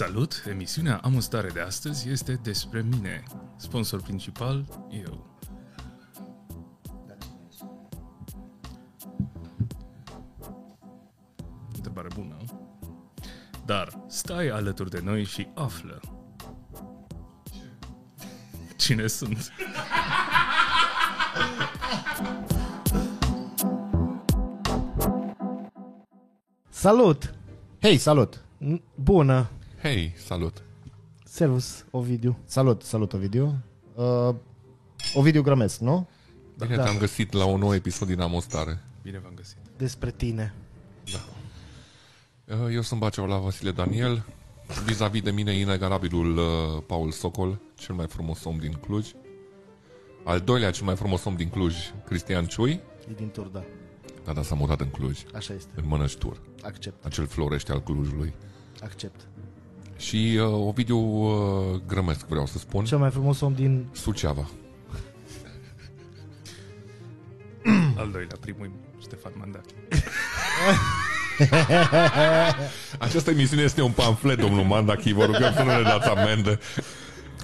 Salut! Emisiunea Am o stare de astăzi este despre mine. Sponsor principal, eu. Întrebare bună. Dar stai alături de noi și află. Cine sunt? Salut! Hei, salut! N- Bună! Hei, salut! Servus, Ovidiu. Salut, salut, Ovidiu. Uh, Ovidiu Grămesc, nu? Bine Da. te-am găsit la un nou episod din Amostare. Bine v-am găsit. Despre tine. Uh, Eu sunt Bacea la Vasile Daniel. Vis-a-vis de mine, inegalabilul uh, Paul Socol, cel mai frumos om din Cluj. Al doilea cel mai frumos om din Cluj, Cristian Ciui. E din Turda. Da, da, s-a mutat în Cluj, Așa este. în Mănăștur, Accept. acel florește al Clujului. Accept. Și uh, Ovidiu uh, Grămesc, vreau să spun, Cel mai frumos om din... Suceava. Al doilea, primul e Ștefan Mandat. Această emisiune este un pamflet, domnul Mandachi, vă rugăm să nu ne dați amendă,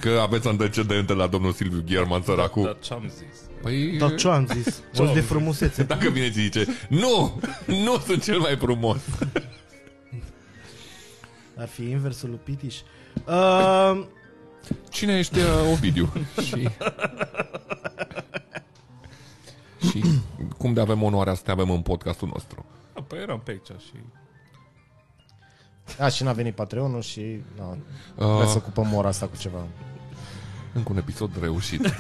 că aveți antecedente la domnul Silviu Gherman, săracul. Dar ce-am zis? Păi, Dar ce am zis? O de frumusețe. Dacă vine și zice, nu, nu sunt cel mai frumos. Ar fi inversul lui Pitiș. Uh, Cine ești uh, Ovidiu? și... și cum de avem onoarea să te avem în podcastul nostru? A, păi eram pe aici și... A, și n-a venit Patreonul și... Na, Uh, Vreau să ocupăm ora asta cu ceva. Încă un episod reușit.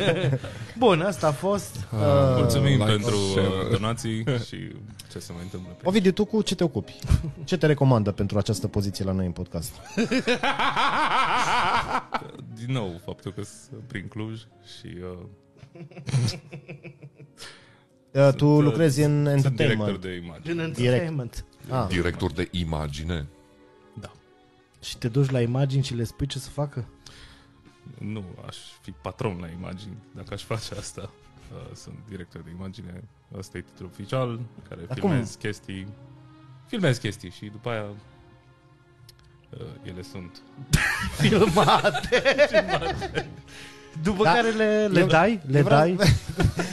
bun, asta a fost. Uh, Mulțumim like, pentru share. uh, donații și ce se mai întâmplă pe Ovidiu, tu cu ce te ocupi? Ce te recomandă pentru această poziție la noi în podcast? Din nou, faptul că sunt prin Cluj și... Uh, Uh, tu sunt, uh, lucrezi în sunt director entertainment. de imagine. În entertainment. Ah, Director de imagine. Da. Și te duci la imagini și le spui ce să facă? Nu, aș fi patron la imagini dacă aș face asta. Uh, Sunt director de imagine, ăsta e titlul oficial, în care Dar filmez chestii, filmez chestii și după aia uh, ele sunt. Filmate. După Da. care le, le Eu- dai? Le eu vreau- dai?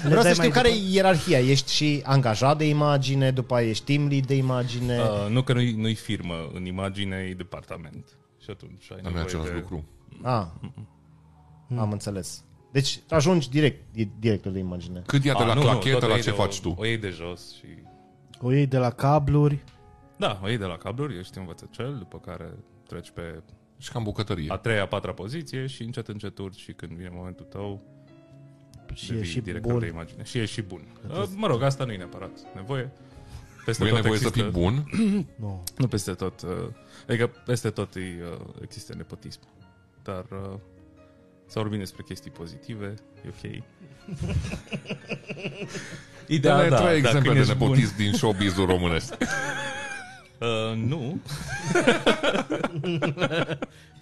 Le Vreau să dai știu mai care e departe? ierarhia. Ești și angajat de imagine, după aia ești team lead de imagine. Uh, nu că nu-i, nu-i firmă, în imagine e departament. Și atunci ai Nu e nevoie același de... lucru. Ah, am înțeles. Deci ajungi direct e director de imagine. Cât ia de A, la nu, nu, clachetă tot o la iei ce de faci o, tu? O iei de jos și... O iei de la cabluri. Da, o iei de la cabluri, ești învățăcel, după care treci pe Și cam bucătărie. a treia, a patra poziție și încet, încet urci și când vine momentul tău, Și devii e și director bun. de imagine. Și e și bun. Uh, Mă rog, asta nu e neapărat nevoie. Peste Nu e tot nevoie să există, fii bun? Nu. Nu peste tot. uh, Adică peste tot e, uh, există nepotism. Dar uh, să vorbim despre chestii pozitive, e ok. Dă-ne da, trei dacă exemple de ești bun. nepotism din showbiz-ul românesc. Uh, nu,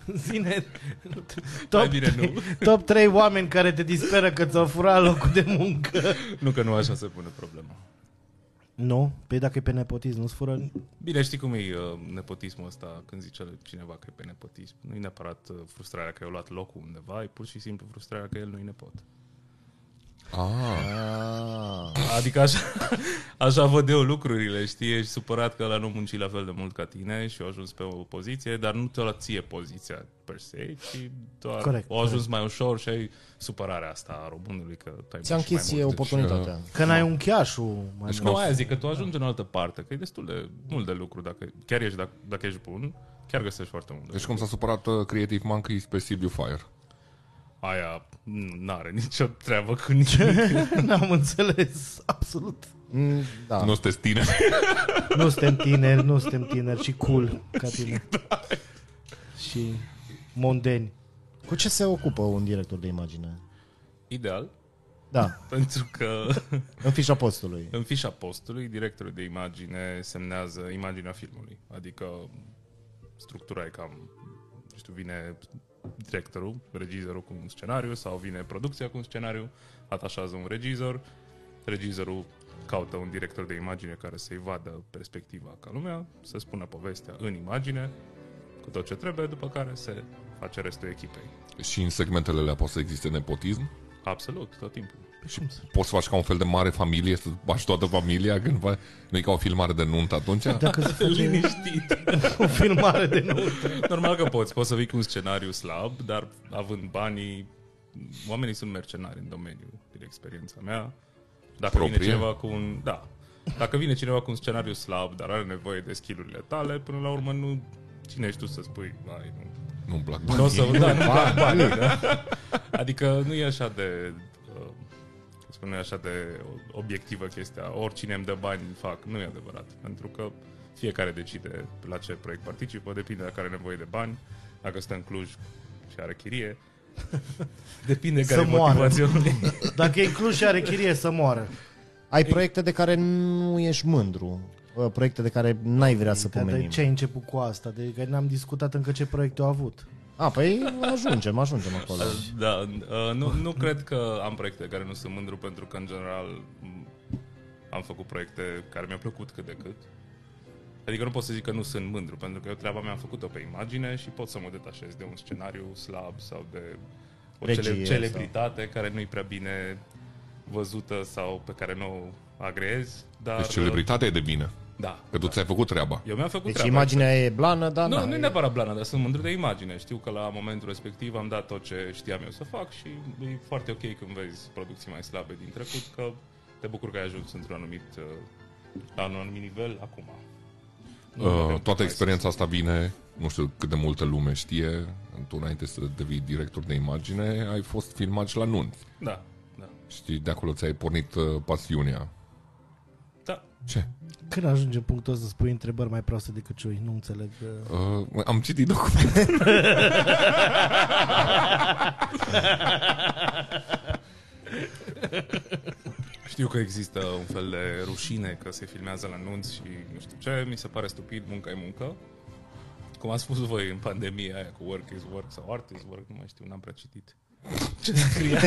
Zine, mai top, bine nu. top 3 oameni care te disperă că ți-au furat locul de muncă. Nu că nu așa se pune problema. Nu? Păi dacă e pe nepotism, nu-ți fură... Bine, știi cum e uh, nepotismul ăsta când zice cineva că e pe nepotism. Nu e neapărat uh, frustrarea că i-a luat locul undeva, e pur și simplu frustrarea că el nu e nepot. Ah, Ah. Adică așa, așa văd eu lucrurile, știi? Ești supărat că ăla nu munci la fel de mult ca tine și a ajuns pe o poziție, dar nu te-a luat ție poziția per se, ci doar Corect, a ajuns mai ușor și ai supărarea asta a românului că tu ai Ți-a muncit închis mai ție mult. oportunitatea. Că n-ai un cheașul mai Deci mult. nu aia zic, că tu ajungi în altă parte, că e destul de mult de lucru, dacă chiar ești, dacă, dacă ești bun, chiar găsești foarte mult. de deci lucru. cum s-a supărat uh, Creative Monkeys pe Silviu Fire. Aia n-are nicio treabă cu nimic. N-am înțeles, absolut. Mm, Da. Nu sunteți tine. Nu suntem tineri, nu suntem tineri și cool ca tine. și mondeni. Cu ce se ocupă un director de imagine? Ideal, Da, pentru că în fișa postului. în fișa postului, directorul de imagine semnează imaginea filmului. Adică structura e cam, nu știu, vine directorul, regizorul cu un scenariu sau vine producția cu un scenariu, atașează un regizor, regizorul caută un director de imagine care să-i vadă perspectiva ca lumea, să spună povestea în imagine, cu cu tot ce trebuie, după care se face restul echipei. Și în segmentele alea poate să existe nepotism? Absolut, tot timpul. Și poți să faci ca un fel de mare familie, să bași toată familia când va... nu e ca o filmare de nuntă atunci? Dacă se face Liniștit. o filmare de nuntă. Normal că poți, poți să vii cu un scenariu slab, dar având banii, oamenii sunt mercenari în domeniu, din experiența mea. Dacă Proprie? vine cineva cu un... Da. Dacă vine cineva cu un scenariu slab, dar are nevoie de skillurile tale, până la urmă nu... Cine ești tu să spui, vai, nu, Nu-mi plac nu o banii. să... Da, nu plac banii, da? Adică nu e așa de... uh, cum spune așa de obiectivă chestia. Oricine îmi dă bani, fac. Nu e adevărat. Pentru că fiecare decide la ce proiect participă, depinde dacă are nevoie de bani, dacă stă în Cluj și are chirie. Depinde Să care e moară. motivația lui. Dacă e Cluj și are chirie să moară. Ai proiecte de care nu ești mândru, uh, proiecte de care n-ai vrea să Dar de pomenim. ce ai început cu asta? De că n-am discutat încă ce proiecte au avut. A, păi ajungem, ajungem acolo. Da, uh, nu, nu cred că am proiecte care nu sunt mândru, pentru că, în general, m, am făcut proiecte care mi-au plăcut cât de cât. Adică nu pot să zic că nu sunt mândru, pentru că eu treaba mea am făcut-o pe imagine și pot să mă detașez de un scenariu slab sau de o Regie cele- sau- celebritate care nu-i prea bine văzută sau pe care nu o agrezi, dar... Deci celebritatea e de bine, Da. că tu ți-ai făcut treaba. Eu mi-am făcut Deci treaba, imaginea e blană, dar nu, na, nu e e- neapărat blană, dar sunt mândru de imagine. Știu că la momentul respectiv am dat tot ce știam eu să fac și e foarte ok când vezi producții mai slabe din trecut, că te bucur că ai ajuns într-un anumit, uh, la un anumit nivel acum. Nu avem Uh, toată mai experiența asta vine, nu știu cât de multă lume știe, tu înainte să devii director de imagine, ai fost filmat și la nunți. sus. Da, da. Știi, de acolo ți-ai pornit uh, pasiunea. Da, Ce? Când ajunge punctul ăsta să spui întrebări mai proaste decât ciui? Nu înțeleg. uh. Uh, am citit documentul. Știu că există un fel de rușine că se filmează la nunți și nu știu ce, mi se pare stupid, munca e muncă. Cum ați spus voi în pandemia aia cu work is work sau art is work, nu mai știu, n-am prea citit. Ce scria?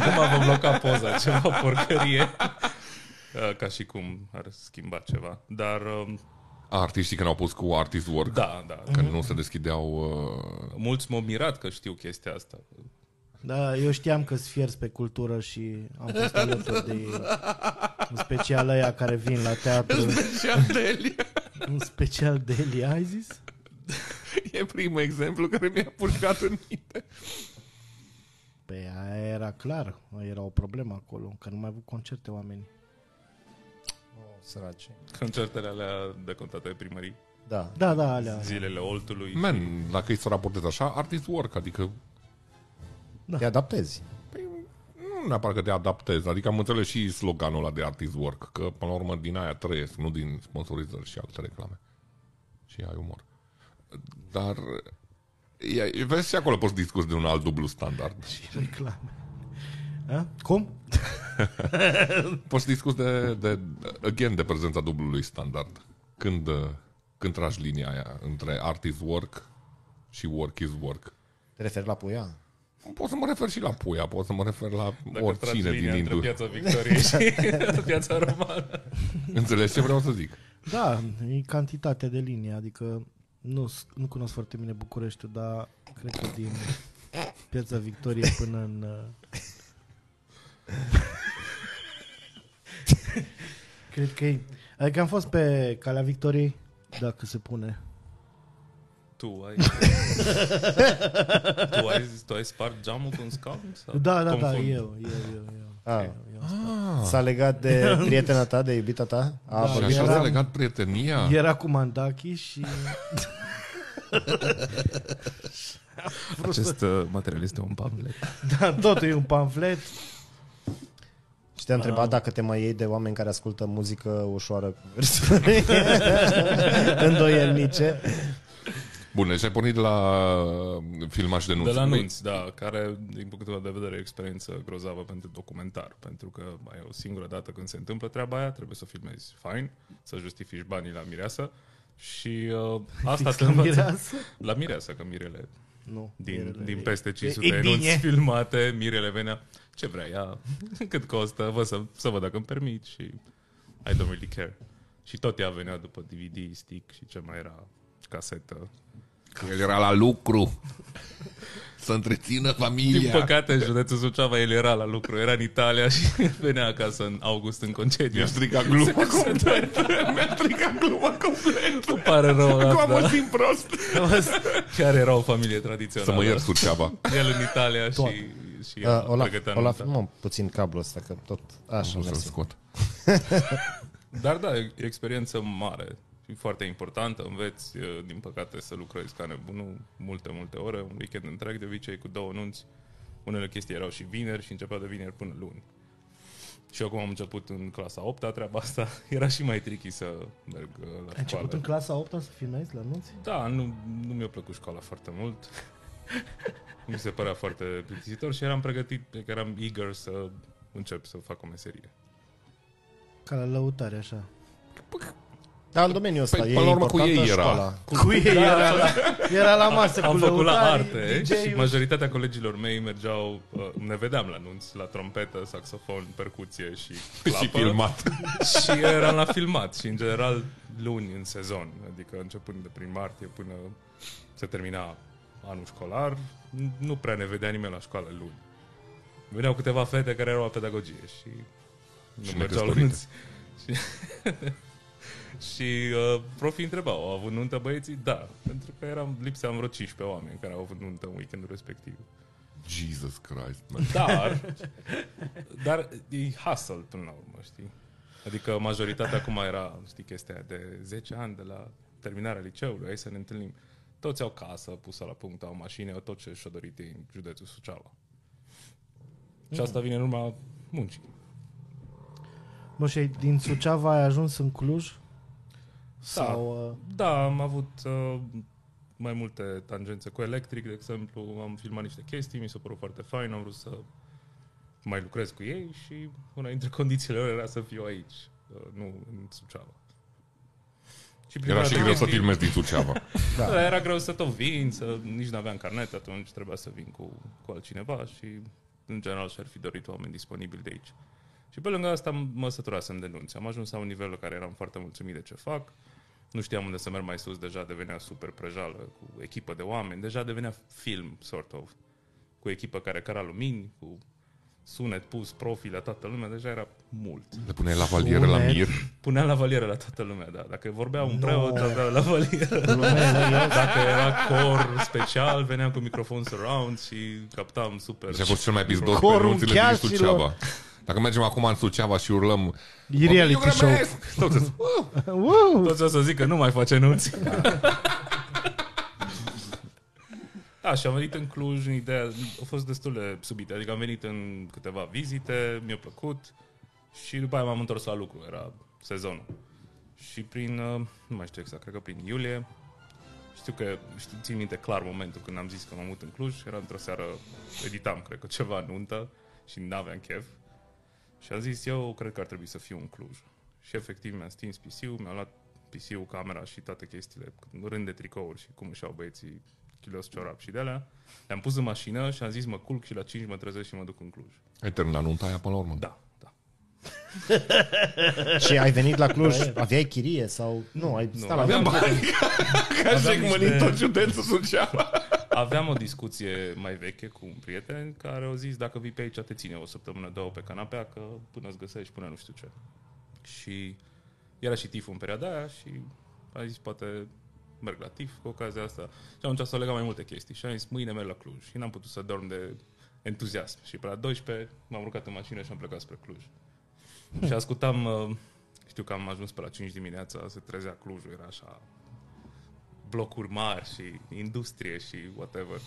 Acum vă bloca poza, ceva porcărie. Uh, Ca și cum ar schimba ceva. Dar, um, Artiștii când au pus cu artist work, da, da. că nu se deschideau... Uh, Mulți m-au mirat că știu chestia asta. Da, eu știam că fierți pe cultură și am fost alături de ei. În special ăia care vin la teatru. În special Delia, ai zis? e primul exemplu care mi-a pușcat în minte. Pe aia era clar, era o problemă acolo, că nu mai avut concerte oamenii. Săraci. Concertele alea decontate de primării. Da. Da, da, alea. Zilele Oltului. Man, dacă e să raportezi așa, artist work, adică Te adaptezi. nu neapărat că te adaptezi, adică am înțeles și sloganul ăla de artist work, că până la urmă din aia trăiesc, nu din sponsorizări și alte reclame. Și ai umor. Dar e, vezi și acolo poți discuți de un alt dublu standard. Și reclame. A? Cum? Poți discuți de, de, again, de prezența dublului standard. Când, uh, când tragi linia aia între art is work și work is work. Te referi la puia? Pot să mă refer și la puia, pot să mă refer la Dacă oricine tragi linia din între industrie. piața Victoriei și piața romană. Înțelegi ce vreau să zic? Da, e cantitate de linie, adică nu, nu cunosc foarte bine Bucureștiul, dar cred că din Piața Victoriei până în... uh, cred că e... Adică am fost pe Calea Victoriei, dacă se pune. Tu ai... tu, ai tu ai spart geamul cu un scaun? Sau Da, da, da, confund? eu, eu, eu, eu. Ah. eu, eu S-a legat de prietena ta, de iubita ta? A, Da. Și vorbit- așa eram- s-a legat prietenia. Era cu Mandaki și... Acest uh, material este un pamflet. Da, totul e un pamflet. Și te-a întrebat dacă te mai iei de oameni care ascultă muzică ușoară cu versuri îndoielnice. Bun, deci ai pornit de la filmaș de De nunți. la Băi, nunți, da, care, din punctul meu de vedere, e o experiență grozavă pentru documentar, pentru că ai o singură dată când se întâmplă treaba aia, trebuie să filmezi fain, să justifici banii la mireasă și uh, asta Fix te la învață. mireasă? La mireasă, că mirele Nu. din, mirele din e- peste 500 e de bine. nunți filmate, mirele venea, ce vrea ea, cât costă, vă să, să văd dacă îmi permit și I don't really care. Și tot ea venea după DVD, stick și ce mai era, casetă. Că el era la lucru. Să întrețină Din familia. păcate, în județul Suceava, el era la lucru, era în Italia și venea acasă în august în concediu. Mi-a stricat gluma complet. Mi-a stricat gluma complet. Îmi pare rău Acum asta. mă simt prost. Chiar era o familie tradițională. Să mă iert Suceava. El în Italia și, și Uh, el Olaf, pregătea Olaf, nunta. mă, puțin cablul ăsta, că tot așa, O să-l mersi. scot. Dar da, e o experiență mare și foarte importantă. Înveți, uh, din păcate, să lucrezi ca nebunul multe, multe ore, un weekend întreg, de obicei cu două nunți. Unele chestii erau și vineri și începeau de vineri până luni. Și eu cum am început în clasa 8 treaba asta, era și mai tricky să merg uh, la Ai școală. început în clasa 8 să filmezi la nunți? Da, nu, nu mi-a plăcut școala foarte mult. Mi se părea foarte plictisitor și eram pregătit, că eram eager să încep să fac o meserie. Ca la lăutare, așa. Dar în domeniul ăsta Păi, e până la urmă, cu importantă ei era. școala. Cu ei era, la, era la masă Am cu făcut la lăutari, arte DJ-ul. și majoritatea colegilor mei mergeau, uh, ne vedeam la nunți, la trompetă, saxofon, percuție și clapă. Și filmat. și eram la filmat și în general luni în sezon, adică începând de prin martie până se termina anul școlar, nu prea ne vedea nimeni la școală luni. Veneau câteva fete care erau la pedagogie și nu Și mergeau la necăsătorite. nunți. Și, și uh, profii întrebau, au avut nuntă băieții? Da, pentru că eram, lipseam vreo 15 oameni care au avut nuntă în weekendul respectiv. Jesus Christ, man. Dar, dar e hustle până la urmă, știi? Adică majoritatea acum era, știi, chestia aia de 10 ani de la terminarea liceului, hai să ne întâlnim. Toți au casă pusă la punct, au mașini, au tot ce și-o dorit ei în județul Suceava. Și asta vine în urma muncii. Bă, și ai- din Suceava ai ajuns în Cluj? Sau... Uh, Da, am avut uh, mai multe tangențe cu electric, de exemplu, am filmat niște chestii, mi s-a părut foarte fain, am vrut să mai lucrez cu ei și una dintre condițiile lor era să fiu aici, uh, nu în Suceava. Și prima Era și dată greu să chestii- filmezi din Suceava. Da. Era greu să tot vin, să, nici nu aveam carnet, atunci trebuia să vin cu, cu altcineva și în general și-ar fi dorit oameni disponibili de aici. Și pe lângă asta mă săturasem de nunți. Am ajuns la un nivel la care eram foarte mulțumit de ce fac. Nu știam unde să merg mai sus, deja devenea super prejală, cu echipă de oameni, deja devenea film, sort of, cu echipă care cara lumini, cu sunet pus, profil la toată lumea, deja era mult. Le puneai la valieră la Sunet. mir. Puneam la valieră la toată lumea, da. Dacă vorbea un No. preot, avea la valieră. Dacă era cor special, veneam cu microfon surround și captam super. Și a fost cel mai pizdos pe Corul nunțile din chiașilor. Suceava. Dacă mergem acum în Suceava și urlăm E reality "Eu show. grăbesc!" Toți îți- uh, Toți o să zic că nu mai face nunți. Da, și am venit în Cluj în ideea, a fost destul de subit, adică am venit în câteva vizite, mi-a plăcut și după aia m-am întors la lucru, era sezonul. Și prin, uh, nu mai știu exact, cred că prin iulie, știu că, știu, țin minte clar momentul când am zis că mă mut în Cluj, era într-o seară, editam, cred că ceva nuntă și n-aveam chef. Și am zis, eu cred că ar trebui să fiu în Cluj. Și efectiv mi-am stins PC-ul, mi-am luat PC-ul, camera și toate chestiile, rând de tricouri și cum își iau băieții kilos ciorap și de alea. Le-am pus în mașină și am zis, mă culc și la 5 mă trezesc și mă duc în Cluj. Ai terminat nunta aia până la urmă? Da, da. Și ai venit la Cluj, aveai chirie sau... Nu, ai stat la aveam, aveam... Ca Aveam și niște- tot județul Suceava. Aveam o discuție mai veche cu un prieten care a zis, dacă vii pe aici, te ține o săptămână, două pe canapea, că până îți găsești, până nu știu ce. Și era și tiful în perioada aia și a zis, poate merg la tif cu ocazia asta. Și atunci s-au legat mai multe chestii și am zis, mâine merg la Cluj. Și n-am putut să dorm de entuziasm. Și pe la 12 m-am urcat în mașină și am plecat spre Cluj. și ascultam, uh, știu că am ajuns pe la 5 dimineața, se trezea Clujul, era așa blocuri mari și industrie și whatever.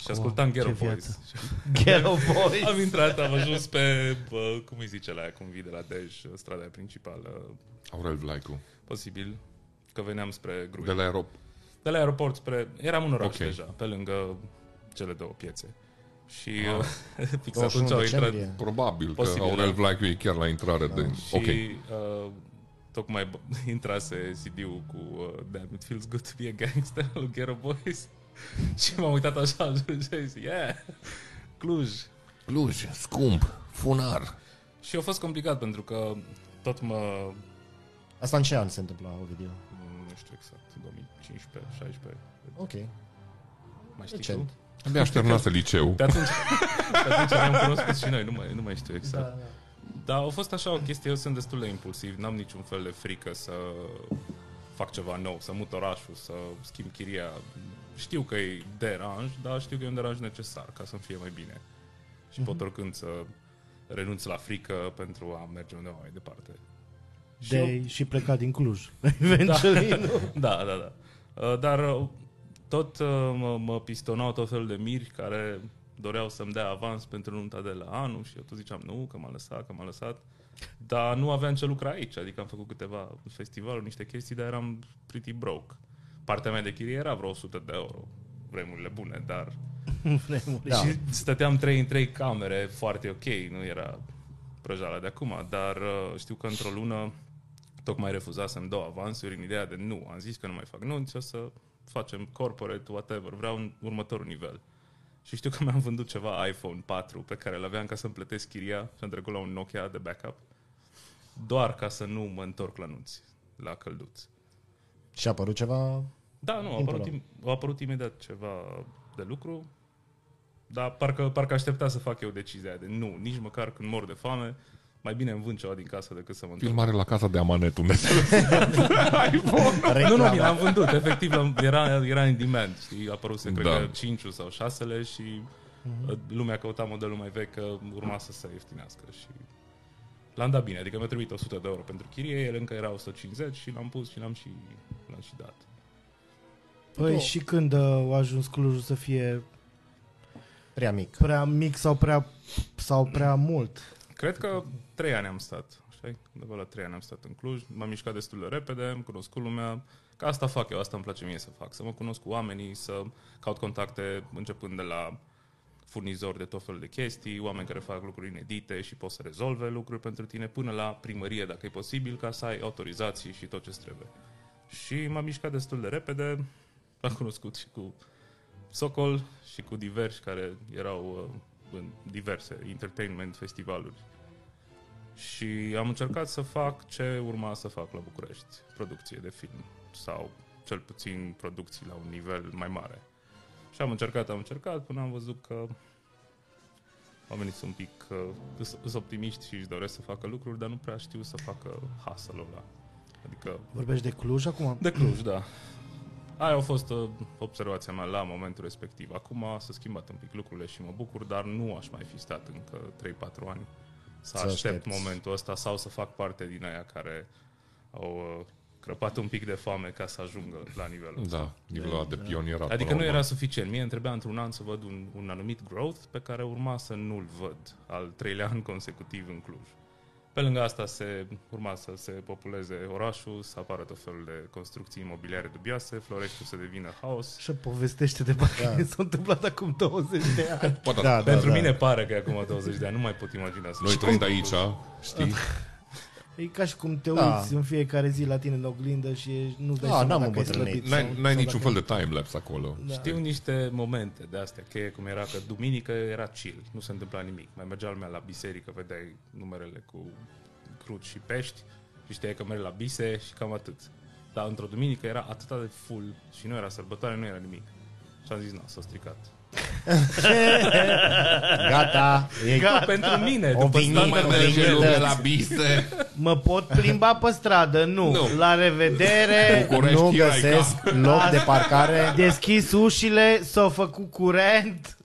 Și ascultam Ghetto ce Boys. viață. Ghetto Boys. Am intrat, am ajuns pe, bă, cum îi zice la aia, cum vii de la Dej, strada aia principală, Aurel Vlaicu. posibil, că veneam spre Gruia. De la aerop. De la aeroport spre... Eram în oraș Ok. deja, pe lângă cele două piețe. Și Ah. uh, fix 21 atunci au intrat... decembrie. Probabil Posibil, că Aurel da. Vlaicu e chiar la intrare de... Și Ok. uh, tocmai b- intrase CD-ul cu uh, Damn, it feels good to be a gangster lui Ghetto Boys. și m-am uitat așa și am zis, yeah, Cluj. Cluj, scump, funar. Și a fost complicat pentru că tot mă Asta în ce an se întâmpla, Ovidiu? Mm, știu exact, 2015, 16. Ok. Mai știi Recent. tu? Abia aș terminase liceu. Pe atunci, pe atunci ne-am cunoscut și noi, nu mai, nu mai știu exact. Da, da. Dar a fost așa o chestie, eu sunt destul de impulsiv, n-am niciun fel de frică să fac ceva nou, să mut orașul, să schimb chiria. Știu că e deranj, dar știu că e un deranj necesar ca să-mi fie mai bine. Și pot oricând să renunț la frică pentru a merge undeva mai departe. Și eu- De și plecat din Cluj. Eventually, nu? da, da, da. Uh, Dar uh, tot uh, mă, mă pistonau tot felul de miri care doreau să-mi dea avans pentru nunta de la anul și eu tot ziceam nu, că m-a lăsat, că m-a lăsat. Dar nu aveam ce lucra aici, adică am făcut câteva festivaluri, niște chestii, dar eram pretty broke. Partea mea de chirie era vreo 100 de euro, vremurile bune, dar Vremuri. Da. și stăteam trei în trei camere, foarte ok, nu era prăjala de acum, dar uh, știu că într-o lună tocmai refuzasem două avansuri în ideea de nu, am zis că nu mai fac nunți, o să facem corporate, whatever, vreau un următorul nivel. Și știu că mi-am vândut ceva iPhone 4 pe care l-aveam ca să-mi plătesc chiria și am trecut la un Nokia de backup, doar ca să nu mă întorc la nunți, la călduți. Și a apărut ceva... Da, nu, a Timpul apărut, ăla. im- a apărut imediat ceva de lucru, dar parcă, parcă aștepta să fac eu decizia aia de nu, nici măcar când mor de foame, mai bine îmi vând ceva din casă decât să mă întorc. Filmare la casa de Amanet, unde se Nu, nu, mi l-am vândut, efectiv, l-am, era, era în demand, știi, a apărut, cred Da. că 5 sau 6 și uh, lumea căuta modelul mai vechi, că urma să se ieftinească și l-am dat bine, adică mi-a trebuit 100 de euro pentru chirie, el încă era 150 și l-am pus și l-am și, l-am și dat. Păi și când uh, a ajuns Clujul să fie Prea mic. prea mic sau prea, sau prea mult? Cred că trei ani am stat. Știi? Undeva la trei ani am stat în Cluj. M-am mișcat destul de repede, am cunoscut lumea. Că asta fac eu, asta îmi place mie să fac. Să mă cunosc cu oamenii, să caut contacte începând de la furnizori de tot felul de chestii, oameni care fac lucruri inedite și pot să rezolve lucruri pentru tine, până la primărie, dacă e posibil, ca să ai autorizații și tot ce trebuie. Și m-am mișcat destul de repede, am cunoscut și cu Socol și cu diversi care erau uh, în diverse entertainment festivaluri. Și am încercat să fac ce urma să fac la București, producție de film sau cel puțin producții la un nivel mai mare. Și am încercat, am încercat până am văzut că oamenii sunt un pic uh, sunt optimiști și își doresc să facă lucruri, dar nu prea știu să facă hustle-ul ăla. Adică Vorbești de Cluj acum? de Cluj, da. Aia a fost uh, observația mea la momentul respectiv. Acum s-a schimbat un pic lucrurile și mă bucur, dar nu aș mai fi stat încă 3-4 ani să, Să aștept aștepți. momentul ăsta sau să fac parte din aia care au uh, crăpat un pic de foame ca să ajungă la nivelul ăsta. Da, nivelul ăla de pionierat. Adică până nu la era urmă. suficient. Mie îmi trebuia într-un an să văd un, un anumit growth pe care urma să nu-l văd al treilea an consecutiv în Cluj. Pe lângă asta se urma să se populeze orașul, să apară tot felul de construcții imobiliare dubioase, Floreștiul să devină haos. Și povestește de parcă Da. s-a întâmplat acum 20 de ani. Poate Da, da, Pentru da. mine pare că e acum 20 de ani, nu mai pot imagina să Noi trăind aici, știi? E ca și cum te Da. uiți în fiecare zi la tine în oglindă și ești- nu-ți dai Da, seama n-am dacă ai îmbătrânit. slăbit N-ai, sau- n-ai sau niciun dacă- fel de timelapse acolo. Da. Știu niște momente de astea, cheie cum era că duminică era chill, nu se întâmpla nimic. Mai mergea lumea la biserică, vedeai numerele cu cruci și pești și știai că mergi la bise și cam atât. Dar într-o duminică era atât de full și nu era sărbătoare, nu era nimic. Și am zis, na, s-a stricat. Gata. E Gata. Pentru mine, O după vinit, standardele o vinit. mele, lume la bise. Mă pot plimba pe stradă? Nu. Nu. La revedere. București, nu Chiraica. găsesc loc de parcare. Deschis ușile, s-au făcut curent.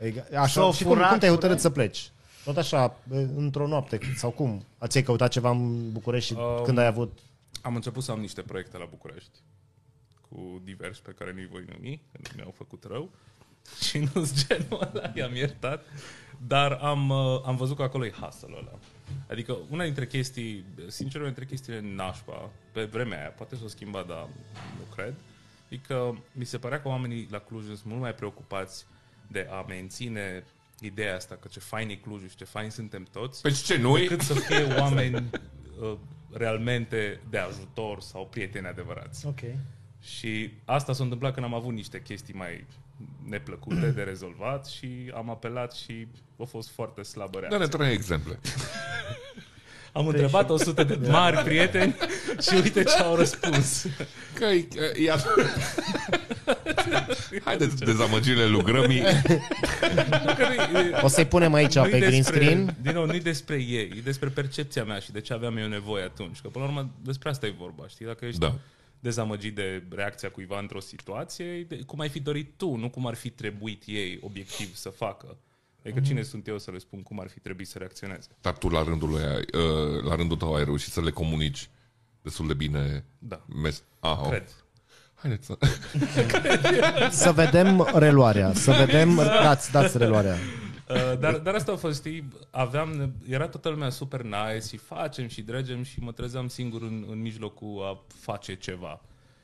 E- S-au Așa, și cum, furat, cum te-ai hotărât furat. să pleci? Tot așa, e, într-o noapte, sau cum? Ați ai căutat ceva în București și Um, când ai avut... Am început să am niște proiecte la București cu diversi pe care nu-i voi numi, că nu mi-au făcut rău și nu sunt genul ăla, i-am iertat, dar am, uh, am văzut că acolo e hustle ăla. Adică una dintre chestii, sincer, una dintre chestiile nașpa, pe vremea aia, poate s-o schimba, dar nu cred, e că mi se părea că oamenii la Cluj sunt mult mai preocupați de a menține ideea asta că ce fain e Clujul și ce fain suntem toți, Pe ce noi? decât să fie oameni uh, realmente de ajutor sau prieteni adevărați. Ok. Și asta s-a întâmplat când am avut niște chestii mai neplăcute de rezolvat și am apelat și a fost foarte slabă Da, ne reacție. trei exemple. Am întrebat 100 de mari prieteni și uite ce au răspuns. Că e, e, e Haideți, dezamăgirile lucrămii. O să-i punem aici Nu-i pe green despre- screen. Din nou, nu e despre ei, e despre percepția mea și de ce aveam eu nevoie atunci. Că până la urmă despre asta e vorba, știi? Dacă ești Da. Dezamăgit de reacția cuiva într-o situație, de- cum ai fi dorit tu, nu cum ar fi trebuit ei obiectiv să facă. Adică Mhm. cine sunt eu să le spun cum ar fi trebuit să reacționeze? Dar tu la rândul, lui, ai, uh, la rândul tău ai reușit să le comunici destul de bine. Da, Mes- ah, oh. cred. Haideți să... Să vedem reluarea. Să vedem... Dați, dați reluarea. Uh, dar, dar asta a fost, știi, aveam, era toată lumea super nice și facem și dregem și mă trezeam singur în, în mijlocul a face ceva.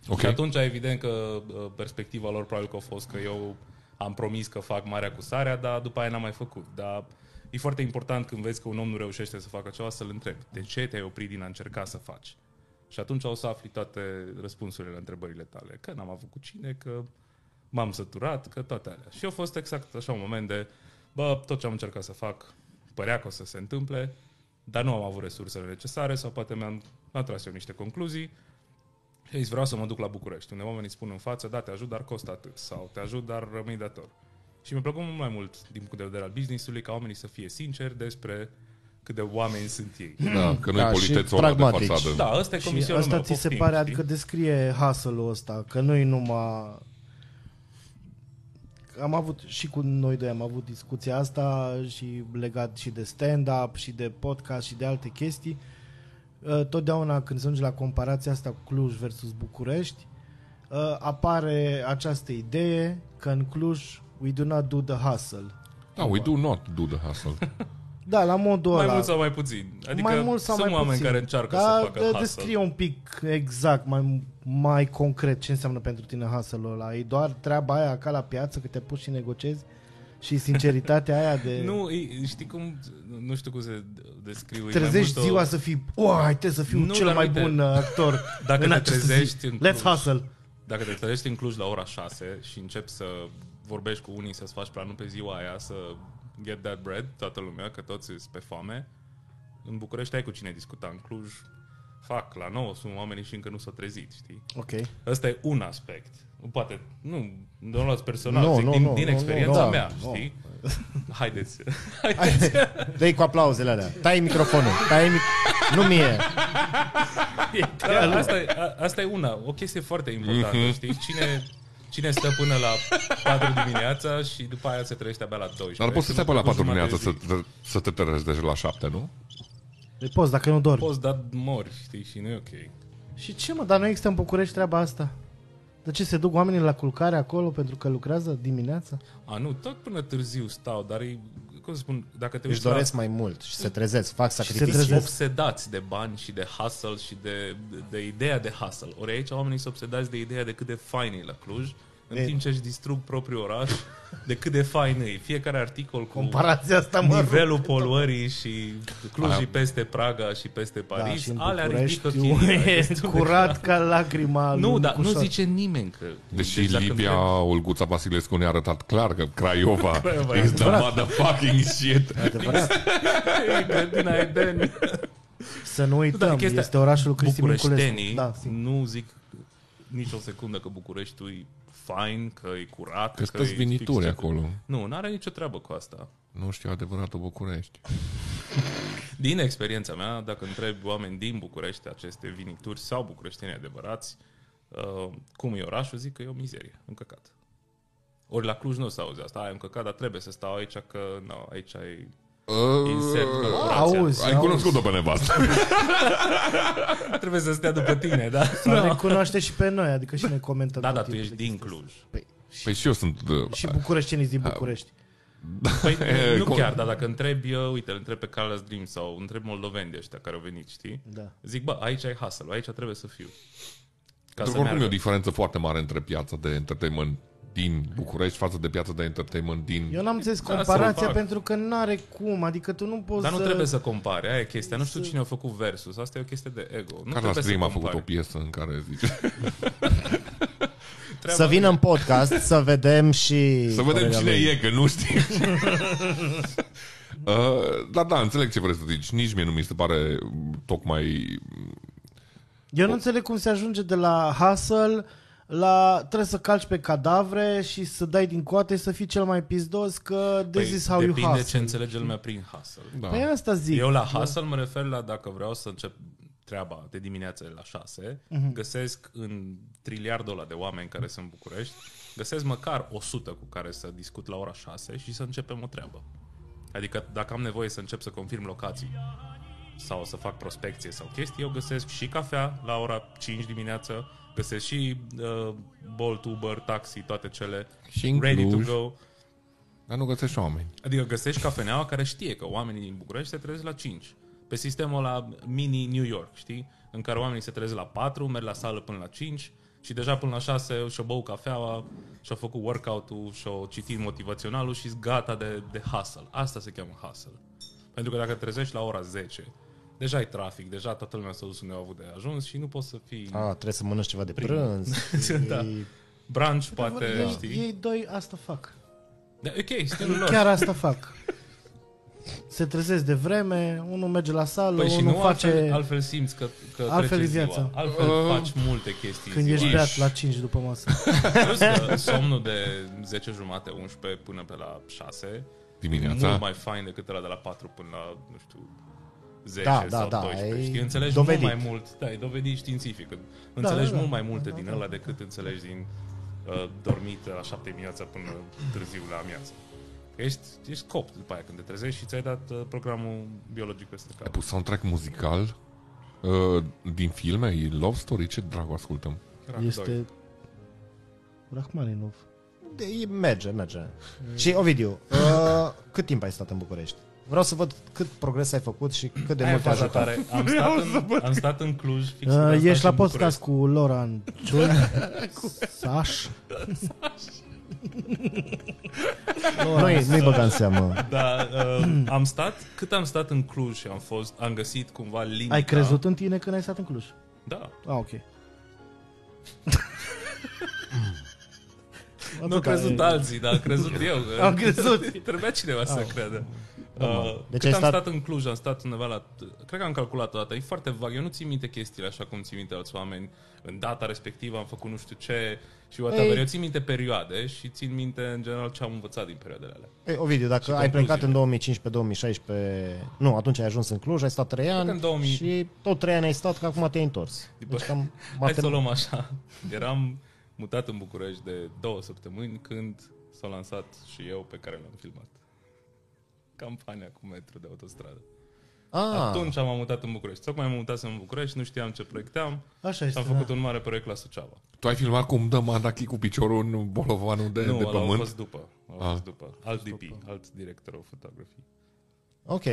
Ok. Și atunci, evident că uh, perspectiva lor probabil că a fost că eu am promis că fac marea cu sarea, dar după aia n-am mai făcut. Dar e foarte important când vezi că un om nu reușește să facă ceva, să-l întrebi. De ce te-ai oprit din a încerca să faci? Și atunci o să afli toate răspunsurile la întrebările tale. Că n-am avut cu cine, că m-am săturat, că toate alea. Și a fost exact așa un moment de, bă, tot ce am încercat să fac, părea că o să se întâmple, dar nu am avut resursele necesare sau poate mi-am am tras eu niște concluzii și ai zis, vreau să mă duc la București, unde oamenii spun în față, da, te ajut, dar costă atât, sau te ajut, dar rămâi dator. Și mi-a plăcut mult mai mult, din punct de vedere al business-ului, ca oamenii să fie sinceri despre cât de oameni sunt ei. Da, că nu-i Da, și politeț ăla de pragmatici. fațadă. Da, ăsta e Și comisionul asta meu, ți se poftim, pare, știi? adică descrie hustle-ul ăsta, că nu-i numai... Am avut și cu noi doi am avut discuția asta și legat și de stand-up și de podcast și de alte chestii. Uh, Totdeauna când se ajunge la comparația asta cu Cluj versus București, uh, apare această idee că în Cluj we do not do the hustle. Da, we do not do the hustle. Da, la modul Mai ăla. mult sau mai puțin. Adică mai mult sau sunt mai oameni puțin. care încearcă da, să facă de- hustle. Descrie un pic exact, mai, mai concret ce înseamnă pentru tine hustle-ul ăla. E doar treaba aia ca la piață, că te puși și negociezi și sinceritatea aia de... Nu, e- știi cum, nu știu cum se descriu. e mai trezești mult o- ziua să fii, oh, hai te să fiu Nu, cel dar mai uite, bun uh, actor dacă în te această trezești zi. în Let's Cluj. hustle. Dacă te trezești în Cluj la ora 6 și începi să vorbești cu unii, să-ți faci planul pe ziua aia, să get that bread, toată lumea, că toți sunt pe foame, în București ai cu cine discuta. În Cluj, fac, la 9 sunt oamenii și încă nu s-au trezit, știi? Ok. Ăsta e un aspect. Poate, nu, nu o luați personal, Nu, zic, nu, din, nu, din nu, experiența nu, da, mea, nu. știi? Haideți. Dă-i cu aplauzele alea. Tai microfonul. Tai mic- nu mie. Da, asta, e, a, asta e una, o chestie foarte importantă, Mhm. știi? Cine, cine stă până la 4 dimineața și după aia se trăiește abia la 12. Dar poți să stai până la Cu 4 jumătate dimineața de să, zi. te- să te trezești la 7, nu? Deci poți dacă nu dormi. Poți, dar mori, știi, și nu e ok. Și ce mă, dar nu există în București treaba asta? De ce se duc oamenii la culcare acolo pentru că lucrează dimineața? A, nu, tot până târziu stau, dar e, cum să spun, dacă te Își uiți la doresc mai mult și se trezesc, fac se sacrificii. trezesc. obsedați de bani și de hustle și de, de, de ideea de hustle. Ori aici oamenii sunt obsedați de ideea de cât de fain e la Cluj, în E- timp ce își distrug propriul oraș, de cât de fain e. Fiecare articol cu Comparația asta mă nivelul poluării și Cluj Aia- e peste Praga și peste Da, Paris, și în alea ridică București chiria. e Este curat ca lacrima lui Nu, dar nu Nicușor. zice nimeni că... Deși deci dacă Livia întreb- Olguța Vasilescu ne-a arătat clar că Craiova Craiova is e the motherfucking shit. Adevărat. E grădina Eden. Să nu uităm, Da, chestia- este orașul Cristi Minculescu. Bucureștenii Da, sim. nu zic nicio secundă că Bucureștiul e fain, că e curat, Că e sunteți fix vinituri ce- acolo. Nu, nu are nicio treabă cu asta. Nu știu adevăratul București. Din experiența mea, dacă întreb oameni din București, aceste vinituri sau bucureșteni adevărați, uh, cum e orașul, zic că e o mizerie, un căcat. Ori la Cluj nu o să auzi asta, ai un căcat, dar trebuie să stau aici că no, aici e insert corporația. Auzi, Ai auzi. cunoscut-o pe nevastă. Trebuie să stea după tine, da? Dar ne cunoaște și pe noi, adică și ne comentă Da, tot da, tu timpul ești de din chestia Cluj. asta. Păi, și, Păi și eu sunt... uh, și bucureștenii din București. Păi, nu cum- chiar, dar dacă întrebi, eu, uite, îl întreb pe Carlos Dream sau întreb moldoveni de ăștia care au venit, știi? Da. Zic, bă, aici ai hustle aici trebuie să fiu. Ca Pentru să că oricum e o meargă. diferență foarte mare între piața de entertainment din București față de piața de entertainment din... Eu n-am înțeles Da, comparația să-l fac. pentru că n-are cum, adică tu nu poți Dar nu să... trebuie să compare, aia e chestia. Nu știu cine a făcut versus, asta e o chestie de ego. Nu Carla trebuie Stream să a făcut o compari. piesă în care zice Da, Să vină în podcast să vedem și... Să vedem părerea cine lui. e, că nu știi. Uh, dar da, înțeleg ce vrei să zici. Nici mie nu mi se pare mm, tocmai... Eu nu înțeleg cum se ajunge de la hustle la trebuie să calci pe cadavre și să dai din coate să fii cel mai pizdos că this is how you Păi, depinde hustle. ce înțelege lumea prin hustle. Da. Păi asta zic. Eu la hustle mă refer la dacă vreau să încep treaba de dimineață de la 6, Mhm. găsesc în triliardul ăla de oameni care sunt în București, găsesc măcar 100 cu care să discut la ora 6 și să începem o treabă. Adică dacă am nevoie să încep să confirm locații sau să fac prospecție sau chestii, eu găsesc și cafea la ora 5 dimineață, găsesc și uh, Bolt, Uber, taxi, toate cele Și în ready Cluj. to go. Dar nu găsești oameni. Adică găsești cafeneaua care știe că oamenii din București se trezesc la 5. Pe sistemul la mini New York, știi? În care oamenii se trezesc la 4, merg la sală până la 5 și deja până la 6 și-au băut cafeaua, și-au făcut workout-ul, și-au citit motivaționalul și gata de, de hustle. Asta se cheamă hustle. Pentru că dacă te trezești la ora 10, deja ai trafic, deja toată lumea s-a dus unde au avut de ajuns și nu poți să fii A, trebuie să mănânci ceva de Prim. prânz. Da. E- brunch, poate, Ei, știi? ei doi asta fac. Da, ok, stilul lor. Chiar asta fac. Se trezesc de vreme, unul merge la sală, Păi și unul nu face... altfel, altfel simți că, că Altfel trece e ziua. viața. Altfel Uh, faci multe chestii Când în ești ziua. beat la 5 după masă. Plus că somnul de 10 jumate, 11 până pe la 6 e Dimineața. mult mai fain decât ăla de la 4 până la, nu știu, 10 Da, da, sau da, 12. e Știi, înțelegi dovedit. mult mai mult. Da, e dovedit științific. Înțelegi da, da. mult mai multe din ăla decât înțelegi din uh, dormit la 7 dimineața până târziu la amiază. Ești, ești copt după aia când te trezești și ți-ai dat uh, programul biologic peste Ai cap. pus soundtrack muzical uh, din filme? E love story? Ce dracu ascultăm? Crack doi. Este Rachmaninov. de- e- Merge, merge. Și Ovidiu, uh, cât timp ai stat în București? Vreau să văd cât progres ai făcut și cât de Aia mult e te-a faza ajutat. tare. Am stat, în, am stat în Cluj fix când am Uh, stat ești și la în podcast cu Loran Ciun, Saș. Nu-i, nu-i băga în seamă. București. Da, uh, am stat, cât am stat în Cluj și am fost, am găsit cumva limita. Ai crezut în tine când ai stat în Cluj? Da. Ah, ok. Nu au Atâta crezut e. alții, dar am crezut eu. Am crezut. Trebuia cineva să creadă. Uh, Deci cât ai am stat- stat... în Cluj, am stat undeva la... Cred că am calculat o dată. E foarte vag. Eu nu țin minte chestiile așa cum țin minte alți oameni. În data respectivă am făcut nu știu ce și whatever. Ei. Eu țin minte perioade și țin minte în general ce am învățat din perioadele alea. Ei, Ovidiu, dacă Și ai plecat concluziile. în 2015-2016, nu, atunci ai ajuns în Cluj, ai stat 3 ani în 2000. și tot 3 ani ai stat, că acum te-ai întors. Deci cam Hai matem- să o luăm așa. Eram mutat în București de două săptămâni când s-a lansat și eu pe care l-am filmat. Campania cu metru de autostradă. Ah, Atunci am mutat în București. Tocmai am mutat în București, nu știam ce proiecteam Așa și este. am făcut un mare proiect la Suceava. Tu ai filmat cum dă Mandachi cu piciorul în bolovanul de, nu, de ăla a pământ? fost după. A Ah. fost după. Alt DP, alt director of photography. ok.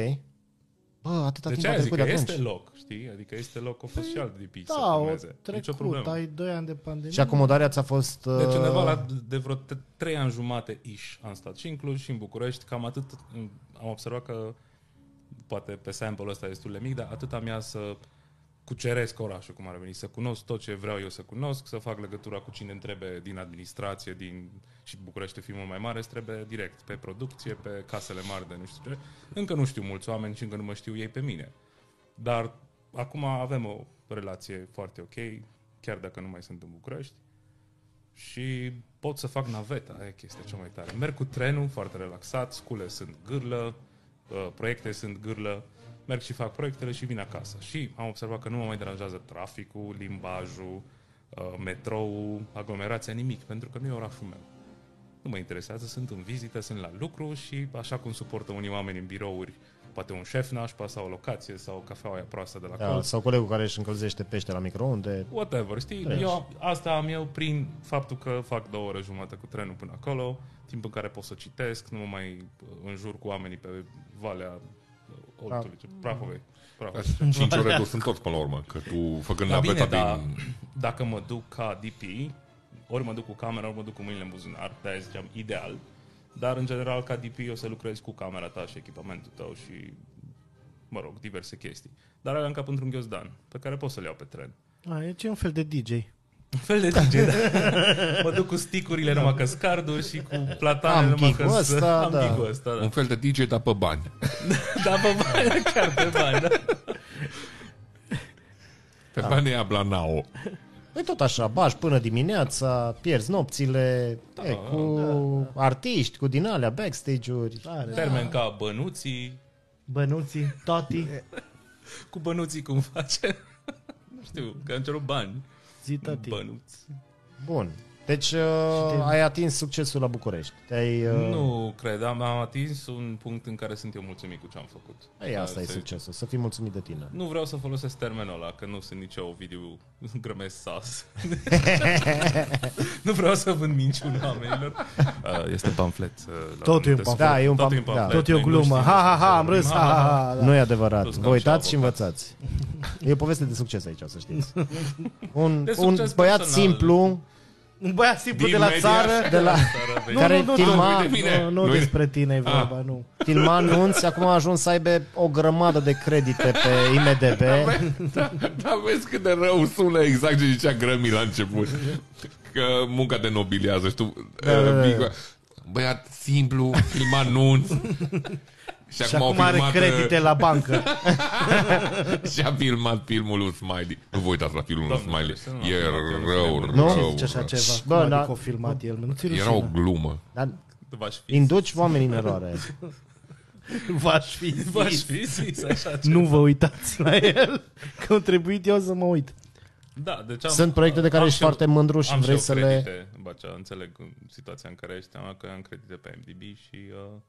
Bă, atâta Deci timp a aia zic trecut că de atunci. este loc, știi? Adică este loc, a fost și alt DP să Da, o filmeze. Nicio trecut, problemă. ai 2 ani de pandemie. Și acomodarea ți-a fost... Deci uh, undeva la de vreo t- trei ani jumate ish am stat și în Cluj și în București, cam atât am observat că poate pe sample ăsta e destul de mic, dar atât am ea să cuceresc orașul, cum ar veni, să cunosc tot ce vreau eu să cunosc, să fac legătura cu cine îmi trebuie din administrație, din și București fi mult mai mare, îți trebuie direct pe producție, pe casele mari de nu știu ce. Încă nu știu mulți oameni și încă nu mă știu ei pe mine. Dar acum avem o relație foarte ok, chiar dacă nu mai sunt în București și pot să fac naveta, aia e chestia cea mai tare. Merg cu trenul, foarte relaxat, scule sunt gârlă, uh, proiecte sunt gârlă, merg și fac proiectele și vin acasă. Și am observat că nu mă mai deranjează traficul, limbajul, uh, metrou, aglomerația, nimic, pentru că nu e orașul meu. Nu mă interesează, sunt în vizită, sunt la lucru și așa cum suportă unii oameni în birouri, poate un șef nașpa sau o locație sau cafeaua aia proastă de la Da, colț. sau colegul care își încălzește pește la microunde. Whatever, știi? Treci. Eu, asta am eu prin faptul că fac două ore jumate cu trenul până acolo, timp în care pot să citesc, nu mă mai uh, înjur cu oamenii pe Valea uh, Oltului, ce Prahovei. Prahovei. 5 ore dus sunt toți până la urmă, că tu făcând Da, naveta bine, dar din... dacă mă duc ca DP, ori mă duc cu camera, ori mă duc cu mâinile în buzunar, de-aia ziceam ideal, dar în general ca DP o să lucrez cu camera ta și echipamentul tău și, mă rog, diverse chestii. Dar alea în cap într-un ghiozdan, pe care pot să le iau pe tren. A, e ce un fel de DJ. Un fel de DJ, da. Mă duc cu sticurile numai că scarduri și cu platane Am numai gig-ul că ăsta, am da. gig-ul ăsta, da. Un fel de DJ, dar pe bani. Da, pe bani, chiar pe bani, da. Pe bani e Ablanao. Păi tot așa, bași până dimineața, pierzi nopțile, e, cu artiști, cu din alea, backstage-uri. Are. Termen ca bănuții, Bănuții, toti, cu bănuții cum face. Nu știu, că am cerut bani. Zi tati. Bănuți. Bun. Deci uh, ai atins succesul la București. Te-ai, uh, Nu cred, am, am atins un punct în care sunt eu mulțumit cu ce am făcut. Ei, asta e Se- succesul, să fii mulțumit de tine. Nu vreau să folosesc termenul ăla, că nu sunt nici eu Ovidiu grămesc sas. nu vreau să vând minciuni oamenilor. Uh, este pamflet. uh, la Tot e un multe pamflet. Da, e un Tot pam- e un pamflet. Tot e o Noi nu glumă. știm Ha, ha, despre ha, ce am râs, vorbim. ha, ha, ha. da. Nu e adevărat. Plus că Vă am uitați și și învățați. E o poveste de succes aici, să știți. Un, De un succes băiat personal. simplu Un băiat simplu Din de la media țară. de la, Țară, Nu, care nu, nu, filma, uite, bine. nu, nu Nu- despre tine e vorba, nu. filma anunți, acum a ajuns să aibă o grămadă de credite pe IMDB. Dar vezi cât de rău sună exact ce zicea Grămi la început. Că munca te nobilează și tu... Da, da, da. uh, Big- Băiat simplu, filma anunț. Și, Și au acum are filmat, uh, credite la bancă. Și a filmat filmul lui Smiley. Nu vă uitați la filmul lui Doamne, Smiley. să nu E filmați, rău, nu Nu? Ce rău. zice așa rău. ceva? Bă, Bă, da. adică o filmat el. Nu ți Era o rușine. glumă. Dar V-aș fi induci oamenii în eroare. V-aș fi V-aș zis. fi zis așa ceva. Nu vă uitați la el, că am trebuit eu să mă uit. Da, deci am, Sunt proiecte de care am ești și eu- foarte mândru și am vrei eu să le... credite, Bacea, înțeleg situația în care ești, am că am credite pe MDB și... Uh,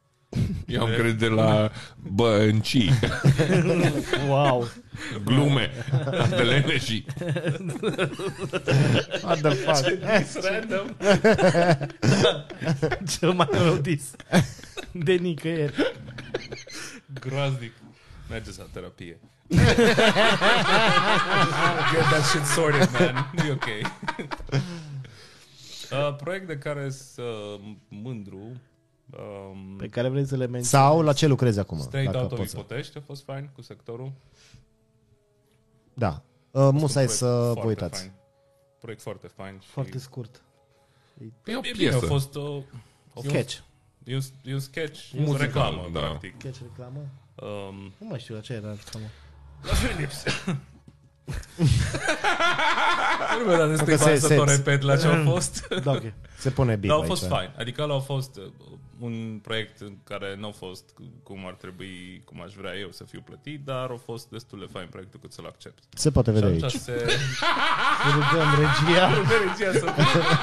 Eu am credit de la băncii, Wow. glume, de lene și... What the fuck? random. Cel mai rău dis. De nicăieri. Groaznic. Mergeți la terapie. Get that shit sorted, man. E ok. uh, proiect de care sunt uh, mândru. Um, Pe care vrei să le menții. Sau la ce lucrezi acum? Straight dacă Out of poți să... Ipotești a fost fain cu sectorul. Da. Uh, musai Un să proiect vă foarte uitați. fain. Proiect foarte fain. și- Foarte scurt. E o E bine, a piesă. fost o... a fost- Sketch. E un, e un sketch, e o Muzical, reclamă, da. practic. Sketch reclamă? Um, Nu mai știu la ce era reclamă. la Philips. nu mi-a dat destul Că se- să se- tot repet la ce a fost. Da, ok. Se pune bine Dar au aici. fost fain. Adică ăla a fost uh, un proiect în care nu a fost cum ar trebui, cum aș vrea eu să fiu plătit, dar a fost destul de fain proiectul cât să-l accept. Se poate Și vedea atunci aici. se... Rugăm regia. regia să...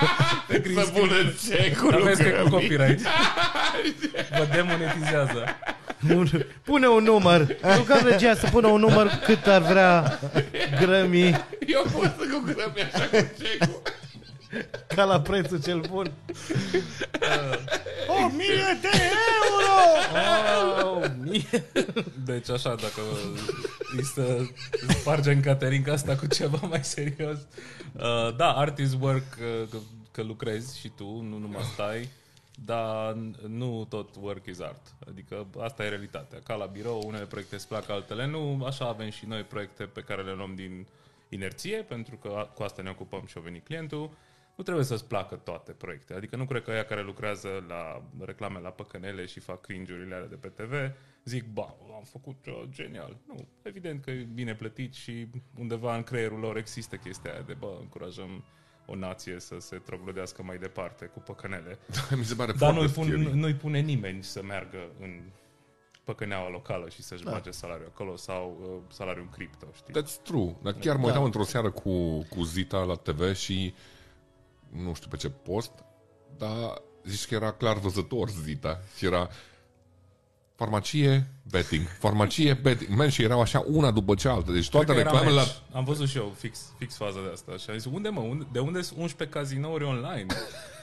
Pe green Să pună cecul Dar vezi că e cu lui copyright. Vă demonetizează. Bun. Pune un număr. Rugăm regia să pună un număr cât ar vrea grămii Eu pot să cu grămi așa cu cecul. ca la prețul cel bun. O mie de euro! Oh, mie. Deci așa, dacă îi să spargem Caterinca asta cu ceva mai serios. Uh, da, art is work, uh, că, că lucrezi și tu, nu numai stai, dar nu tot work is art. Adică asta e realitatea. Ca la birou, unele proiecte îți plac, altele nu. Așa avem și noi proiecte pe care le luăm din inerție, pentru că a- cu asta ne ocupăm și a venit clientul. Nu trebuie să-ți placă toate proiecte. Adică nu cred că ăia care lucrează la reclame la păcănele și fac cringe-urile alea de pe TV zic, ba, am făcut uh, genial. Nu, evident că e bine plătit și undeva în creierul lor există chestia aia de, bă, încurajăm o nație să se troglodească mai departe cu păcănele. Mi se pare Dar foarte nu-i, pun, scary. nu-i pune nimeni să meargă în păcăneaua locală și să-și bage salariul acolo sau uh, salariul în cripto, știi? That's true. Dar chiar mă uitam într-o seară cu, cu Zita la TV și nu știu pe ce post, dar zici că era clar văzător Zita și era farmacie, betting, farmacie, betting. Man, și erau așa una după cealaltă. Deci toate Cred că era reclamele la... match. Am văzut și eu fix, fix faza de asta. Și am zis, unde mă, unde, de unde sunt 11 cazinouri online?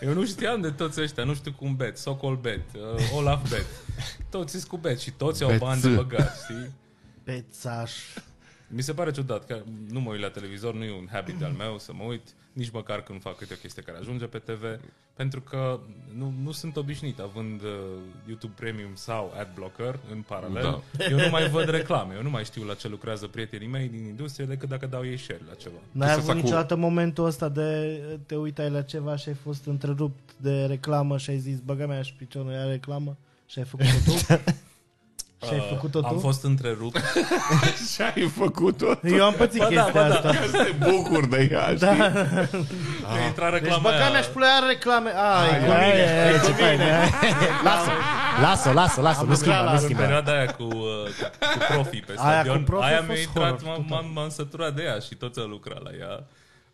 Eu nu știam de toți ăștia, nu știu cum bet, Socol bet, uh, Olaf bet. Toți sunt cu bet și toți au Bet. bani de băgat, știi? Pețaș. Mi se pare ciudat că nu mă uit la televizor, nu e un habit al meu să mă uit, nici măcar când fac câte o chestie care ajunge pe TV, pentru că nu, nu sunt obișnuit, având uh, YouTube Premium sau Adblocker în paralel, da. eu nu mai văd reclame, eu nu mai știu la ce lucrează prietenii mei din industrie decât dacă dau ei share la ceva. N-ai să avut fac cu- niciodată momentul ăsta de te uitai la ceva și ai fost întrerupt de reclamă și ai zis, băga mea și piciorul ia reclamă și ai făcut-o tu? Și ai Uh, făcut-o tu? Am fost întrerupt. Ce ai făcut-o? Eu am pățit Ba da, chestia ba da. asta. Ca să te bucuri de ea, Da. știi? Că intra Deci reclama băga aia. mea și pula are reclame. Ai, cu Ai, mine. ai, ce fain, ai. Lasă, lasă, lasă, lasă, nu lucrat schimba, la- nu în schimba. perioada aia cu, uh, cu, cu profii pe Aia stadion, cu profi a aia fost mi-a intrat, horror, m-am, total. m-am, m-am săturat de ea și toți au lucrat la ea.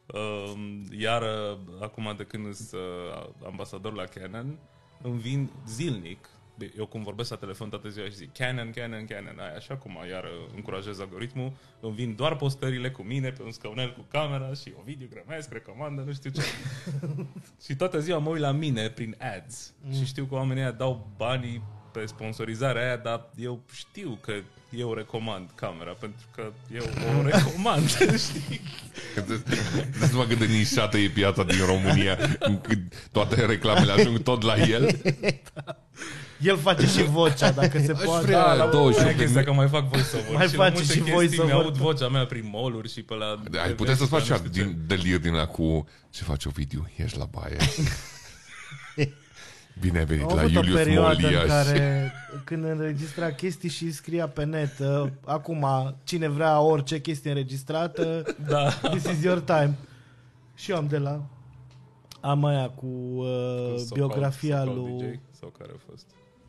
Um, iar uh, acum de când sunt uh, ambasador la Canon, îmi vin zilnic, Bine, eu cum vorbesc la telefon toată ziua și zic Canon, Canon, Canon, aia, așa cum iar uh, încurajez algoritmul, îmi vin doar postările cu mine pe un scaunel cu camera și o video grămesc, recomandă, nu știu ce. și toată ziua mă uit la mine prin ads mm. și știu că oamenii ăia dau banii pe sponsorizarea aia, dar eu știu că eu recomand camera, pentru că eu o recomand, știi? Deci numai cât de nișată e piața din România, încât toate reclamele ajung tot la el. El face și vocea, dacă se poate. vrea- Da, la 28 28 de chestia că mai fac voice-over. Mai și la face multe și chestii voice-over. Mi-aud vocea mea prin mall și pe la... Da, ai TV putea să și faci pe nu așa știu ce. din delir din ăla cu ce faci o video, ești la baie. Bine ai venit Am la avut o Iulius perioadă Molia în și... care când înregistra chestii și scria pe net uh, acum cine vrea orice chestie înregistrată Da. this is your time și eu am de la am aia cu uh, Cu biografia So-called lui DJ, sau care a fost?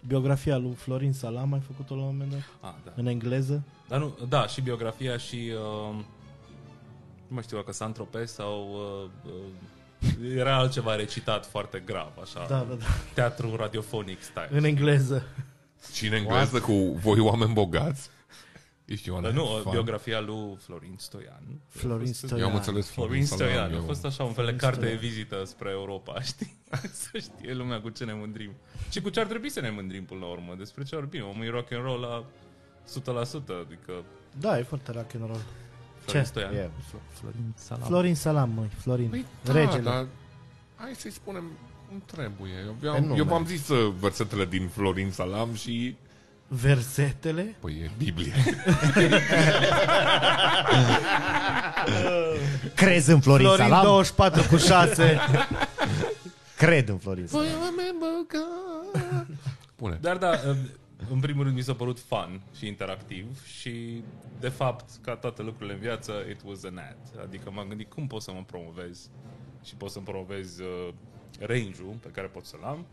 Biografia lui Florin Salam ai făcut-o la un moment dat Ah, da. în engleză Dar nu, da, și biografia și... Uh, nu mai știu dacă Saint-Tropez sau... Uh, uh, era altceva recitat foarte grav, așa. da, da, da, Teatru radiofonic style. în engleză Și în engleză cu voi oameni bogați. Ești Dar Ioana. nu, fan. biografia lui Florin Stoian. Florin A fost- Stoian. Eu am înțeles Florin Stoian. Salam, A eu- fost așa un fel de Florin carte de Stoian. vizită spre Europa, știi? Să știe lumea cu ce ne mândrim. Și cu ce ar trebui să ne mândrim până la urmă. Despre ce ar bine. Omul e rock and roll la 100%, adică da, e foarte rock and roll Florin Ce? Stoian. Yeah. Florin Salam. Florin Salam, măi, Florin Păi da, regele dar hai să-i spunem cum trebuie. Eu, Pe eu, nume. eu v-am zis uh, versetele din Florin Salam și versetele Păi e Biblie. Crezi în Florin, Florin Salam? 24 cu 6 Cred în Florin Salam. Pune. Dar da, în primul rând mi s-a părut fun și interactiv și de fapt, ca toate lucrurile în viață, it was an ad. Adică m-am gândit cum pot să mă promovez și pot să-mi promovez uh, range-ul pe care pot să-l am,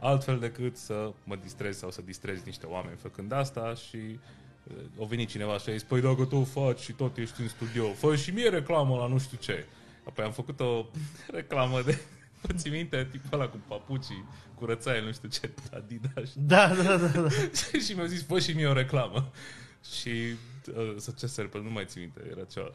altfel decât să mă distrez sau să distrez niște oameni făcând asta și uh, o venit cineva și a zis, păi dacă tu o faci și tot ești în studio, fă și mie reclamă la nu știu ce. Apoi am făcut o reclamă de, ți minte, tipul ăla cu papucii, curățaie, nu știu ce, Adidas. Da, da, da, da. și mi-au zis, fă și mie o reclamă. Și uh, să ce serpel, nu mai țin minte, era ceva.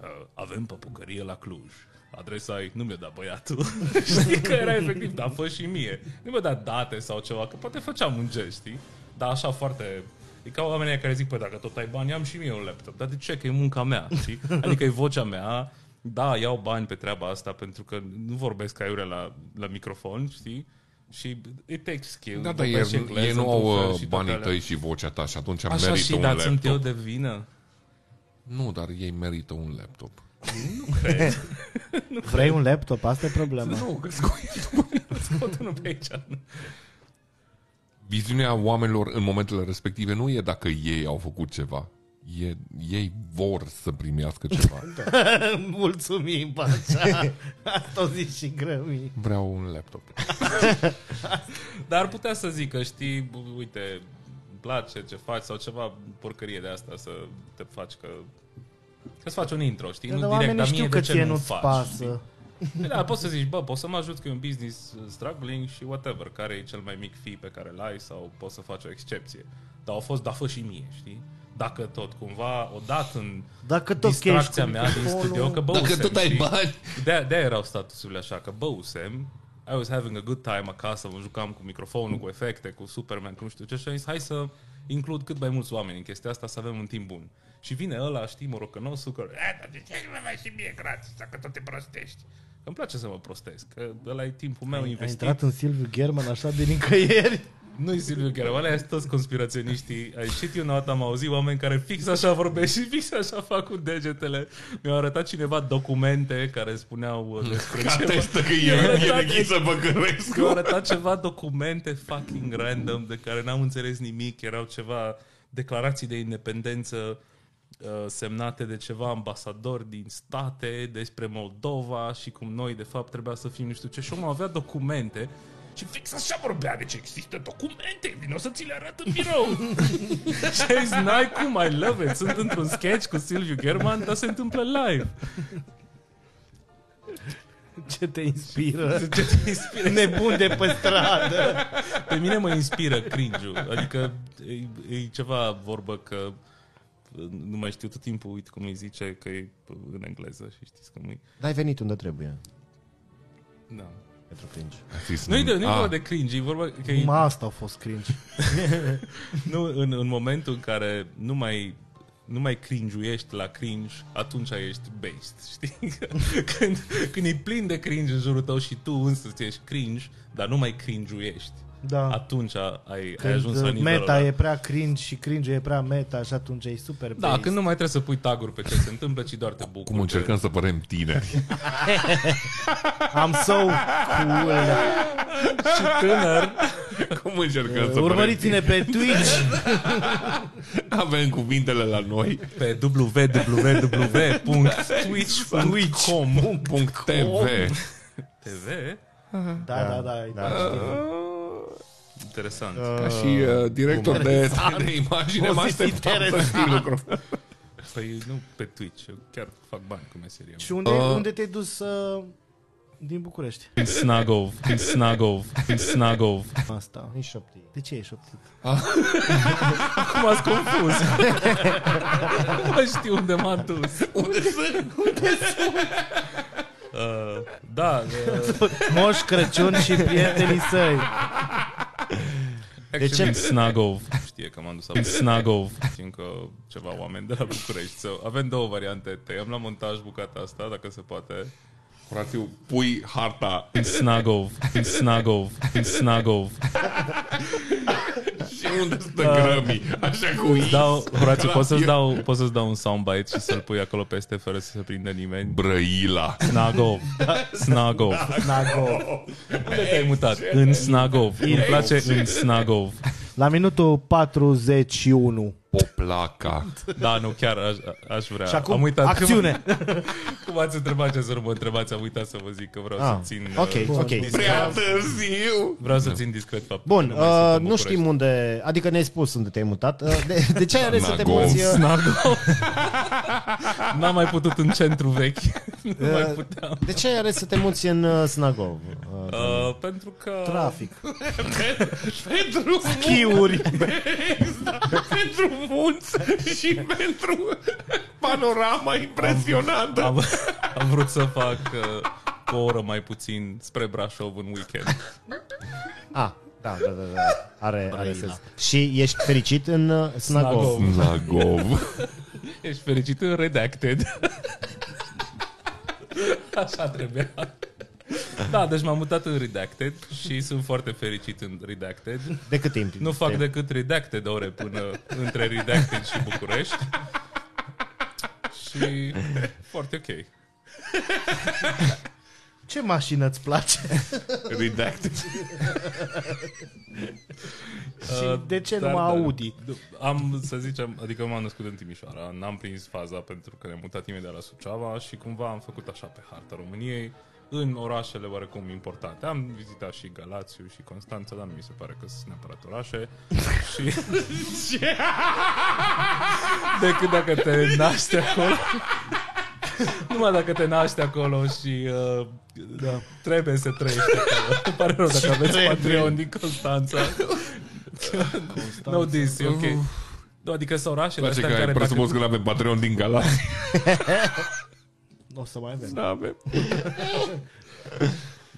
Uh, avem păpucărie la Cluj. Adresa e, nu mi-a dat băiatul. știi că era efectiv, dar fă și mie. Nu mi-a dat date sau ceva, că poate făceam un gest, știi? Dar așa foarte... E ca oamenii care zic, păi dacă tot ai bani, am și mie un laptop. Dar de ce? Că e munca mea, știi? Adică e vocea mea. Da, iau bani pe treaba asta pentru că nu vorbesc aiurea la, la microfon, știi? Și it takes skill. Da, dar vorbesc și ei, engleză ei nu într-un au fel uh, și toate banii alea. tăi și vocea ta și atunci Așa merită și, un dar laptop. sunt eu de vină? Nu, dar ei merită un laptop. Vrei un laptop? Asta e problema. Nu, că scoie. Scot unul pe aici. Viziunea oamenilor în momentele respective nu e dacă ei au făcut ceva. E, ei vor să primească ceva. Mulțumim, Pacea. Asta o zici și grămii. Vreau un laptop. Dar ar putea să zică, știi, b- uite, îmi place ce faci sau ceva porcărie de asta să te faci că... Să-ți faci un intro, știi? Dar nu direct, oamenii dar știu mie că de ce ție nu nu-ți faci? pasă. știi? Da, poți să zici, bă, poți să mă ajut că e un business struggling și whatever, care e cel mai mic fee pe care îl ai sau poți să faci o excepție. Dar au fost, da, fă și mie, știi? Dacă tot cumva, odată în Dacă tot distracția chești cu mea din microfonul- studio, că băusem, Dacă tot ai știi? bani. De, de era au statusurile așa, că băusem, I was having a good time acasă, mă jucam cu microfonul, cu efecte, cu Superman, cu nu știu ce, și am zis, hai să includ cât mai mulți oameni în chestia asta, să avem un timp bun. Și vine ăla, știi, morocănosul, că, "Eh, dar de ce nu mai și mie gratis, dacă tot te prostești? Că îmi place să mă prostesc, că ăla e timpul meu Ai investit. intrat în Silviu German așa de nicăieri. Nu-i Silviu Gheorghe, ăla sunt toți conspiraționiștii. Ai citit eu dată, am auzit oameni care fix așa vorbesc și fix așa fac cu degetele. Mi-au arătat cineva documente care spuneau uh, despre ceva. Atestă că e, e nechisă Băcărescu. Mi-au arătat ceva documente fucking random de care n-am înțeles nimic. Erau ceva declarații de independență uh, semnate de ceva ambasadori din state despre Moldova și cum noi de fapt trebuia să fim nu știu ce și omul avea documente și fix așa vorbea, deci există documente, vin o să ți le arăt în birou. și ai zis, n-ai cum, I love it. Sunt într-un sketch cu Silviu German, dar se întâmplă live. Ce te inspiră? Ce te inspiră? Nebun de pe stradă. Pe mine mă inspiră cringe-ul. Adică e, e ceva vorbă că nu mai știu tot timpul, uit cum îi zice, că e în engleză și știți cum e. Dar ai venit unde trebuie. Da. Pentru cringe. Nu e de, nu e Ah. vorba de cringe, e vorba că e, Numai asta a fost cringe. nu, în, în momentul în care nu mai nu mai cringe-uiești la cringe, atunci ești based, știi? când, când e plin de cringe în jurul tău și tu însăți ești cringe, dar nu mai cringe-uiești, Da. atunci ai, ai Când ajuns la nivelul meta ăla. e prea cringe și cringe e prea meta și atunci e super Da, based. când nu mai trebuie să pui taguri pe ce se întâmplă, ci doar te bucuri. Cum încercăm să părem tineri. Am so cool. și tânăr. Cum încercăm să Urmăriți-ne pe Twitch. părem Avem cuvintele la noi. pe www.twitch.com Punct TV. TV? Da, da, da. da. Interesant. Ca și uh, director de, de imagine O mă fi așteptam să interesant. știi lucrul ăsta. Păi nu pe Twitch, eu chiar fac bani cu meseria. Și unde, Uh. unde te-ai dus uh, din București? Din Snagov, din Snagov, din Snagov. Asta. Nici șoptii. De ce ești șoptit? Cum ați confuz? nu mai știu unde m-a dus. Unde sunt? Uh, da, uh, Moș Crăciun și prietenii săi. De ce- Din Snagov. Știe că m-am dus Din Snagov. Știm că ceva oameni de la București. So, avem două variante. Tăiem la montaj bucata asta, dacă se poate. Horațiu, pui harta Din Snagov, din Snagov, din Snagov. și unde stă grămii. Așa cu i. Dau, Horațiu, poți să-ți dau, poți să-ți dau un soundbite și să-l pui acolo peste fără să se prindă nimeni? Brăila. Snagov. Snagov. Nago. Unde te-ai mutat? În Snagov. Îmi place în Snagov. La minutul 41. Poplaca. Da, nu, chiar aș, aș vrea. Și acum, am uitat acțiune. Cum, cum ați întrebat ce să nu mă întrebați, am uitat să vă zic că vreau Ah, să țin... ok, uh, ok. discret. Prea târziu. Vreau să țin discret faptul Bun, că nu mai sunt uh, în nu București. știm unde, adică ne-ai spus unde te-ai mutat. Uh, de, de ce ai ales să te Snagov. muți? uh, Snagov. N-am mai putut în centru vechi. nu mai puteam. De ce ai ales să te muți în uh, Snagov? Uh, Uh, pentru că... Trafic. Pentru Chiuri. pentru munți și pentru panorama impresionantă. Am, am vrut să fac uh, cu o oră mai puțin spre Brașov în weekend. Ah, da, da, da, da. Are, are sens. Și ești fericit în uh, Snagov? Snagov. Zagov. Ești fericit în Redacted. Așa trebuia. Da, deci m-am mutat în Redacted și sunt foarte fericit în Redacted. De cât timp? Nu fac Te- decât Redacted ore până între Redacted și București. Și foarte ok. Ce mașină îți place? Redacted. Și Uh, de ce dar, numai da, Audi? Am, să zicem, adică m-am născut în Timișoara, n-am prins faza pentru că ne-am mutat imediat la Suceava și cumva am făcut așa pe harta României în orașele oarecum importante. Am vizitat și Galațiu și Constanța, dar nu mi se pare că sunt neapărat orașe. și... Decât dacă te naști acolo. Numai dacă te naști acolo și uh, da. trebuie să trăiești acolo. Îmi pare rău dacă aveți Patreon din Constanța. no this, e ok. Nu, adică sunt orașele Place astea că în ai care presupus dacă... că avem Patreon din Galați. Nu o să mai avem. Da, avem.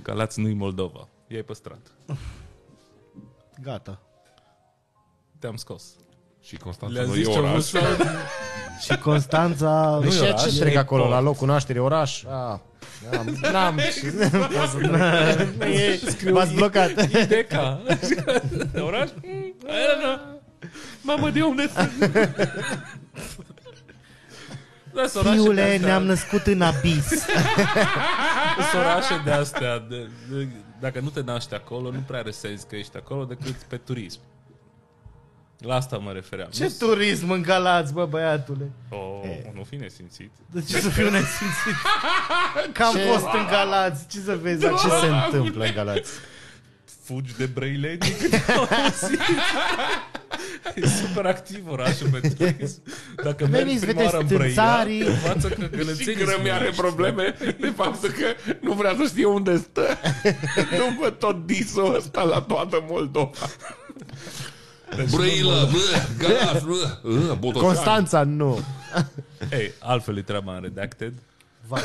Galați nu-i Moldova. I-ai păstrat. Gata. Te-am scos. Și Constanța Le-a nu zis e ce oraș. vrut să... Și Constanța... Deci oraș, ce e trec acolo? port. La locul nașterii oraș? Ah, n-am, n-am, M-ați blocat. Ideca. De oraș? Mm, aia nu. Mamă, de unde sunt? Da, sunt orașe de Fiule, astea- ne-am născut în abis. sunt orașe de astea. De, de, dacă nu te naști acolo, nu prea are sens că ești acolo decât pe turism. La asta mă refeream. Ce turism în Galați, bă, băiatule? Oh, nu fi nesimțit. De ce să fiu nesimțit? Că am Ce? fost în Galați, ce să vezi Ce acolo? se întâmplă în Galați? Fugi de brăileni când au auzit. E super activ orașul pe turism. Dacă mergi Veniți, prima oară în vedeți Brăila, țânțarii. învață că Și gălățenii Grămi are sunt probleme de faptul că nu vrea să știe unde stă. După tot disul ăsta la toată Moldova. Brăilă, bă, Galați, bă, bă, Botoșani. Constanța, nu. Ei, altfel e treaba în Redacted. Va-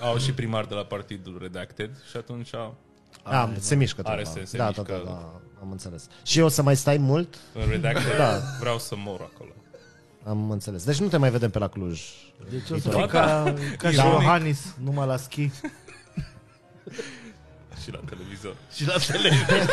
Au și primar de la partidul Redacted și atunci au, Ah, se mișcă Are treaba. sens, se da, mișcă. Da, da, da, am înțeles. Și o să mai stai mult? în Redacted Da. vreau să mor acolo. Am înțeles. Deci nu te mai vedem pe la Cluj. Deci o să Ba fii ca, ca și Da. Iohannis, numai la schi Și la televizor. și la televizor.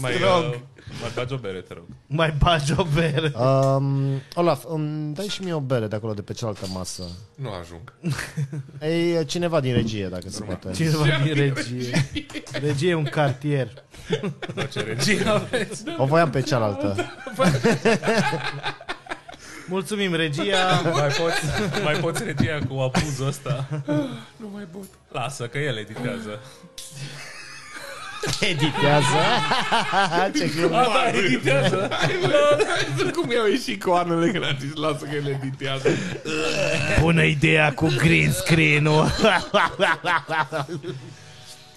Mai, Strong. uh, mai bagi o bere, te rog. Mai bagi o bere. Um, Olaf, îmi dai și mie o bere de acolo, de pe cealaltă masă. Nu ajung. Ei, cineva din regie, dacă se poate. Cineva din regie. Regie e un cartier. Da, ce regie aveți? O voiam pe cealaltă. Mulțumim, regia. Mai poți, mai poți regia cu abuzul ăsta? Nu mai pot. Lasă, că el editează. Editează. Ce glumă. A, da, editează. Să cum i-au ieșit coanele când a zis, lasă că le editează. Bună ideea cu green screen-ul.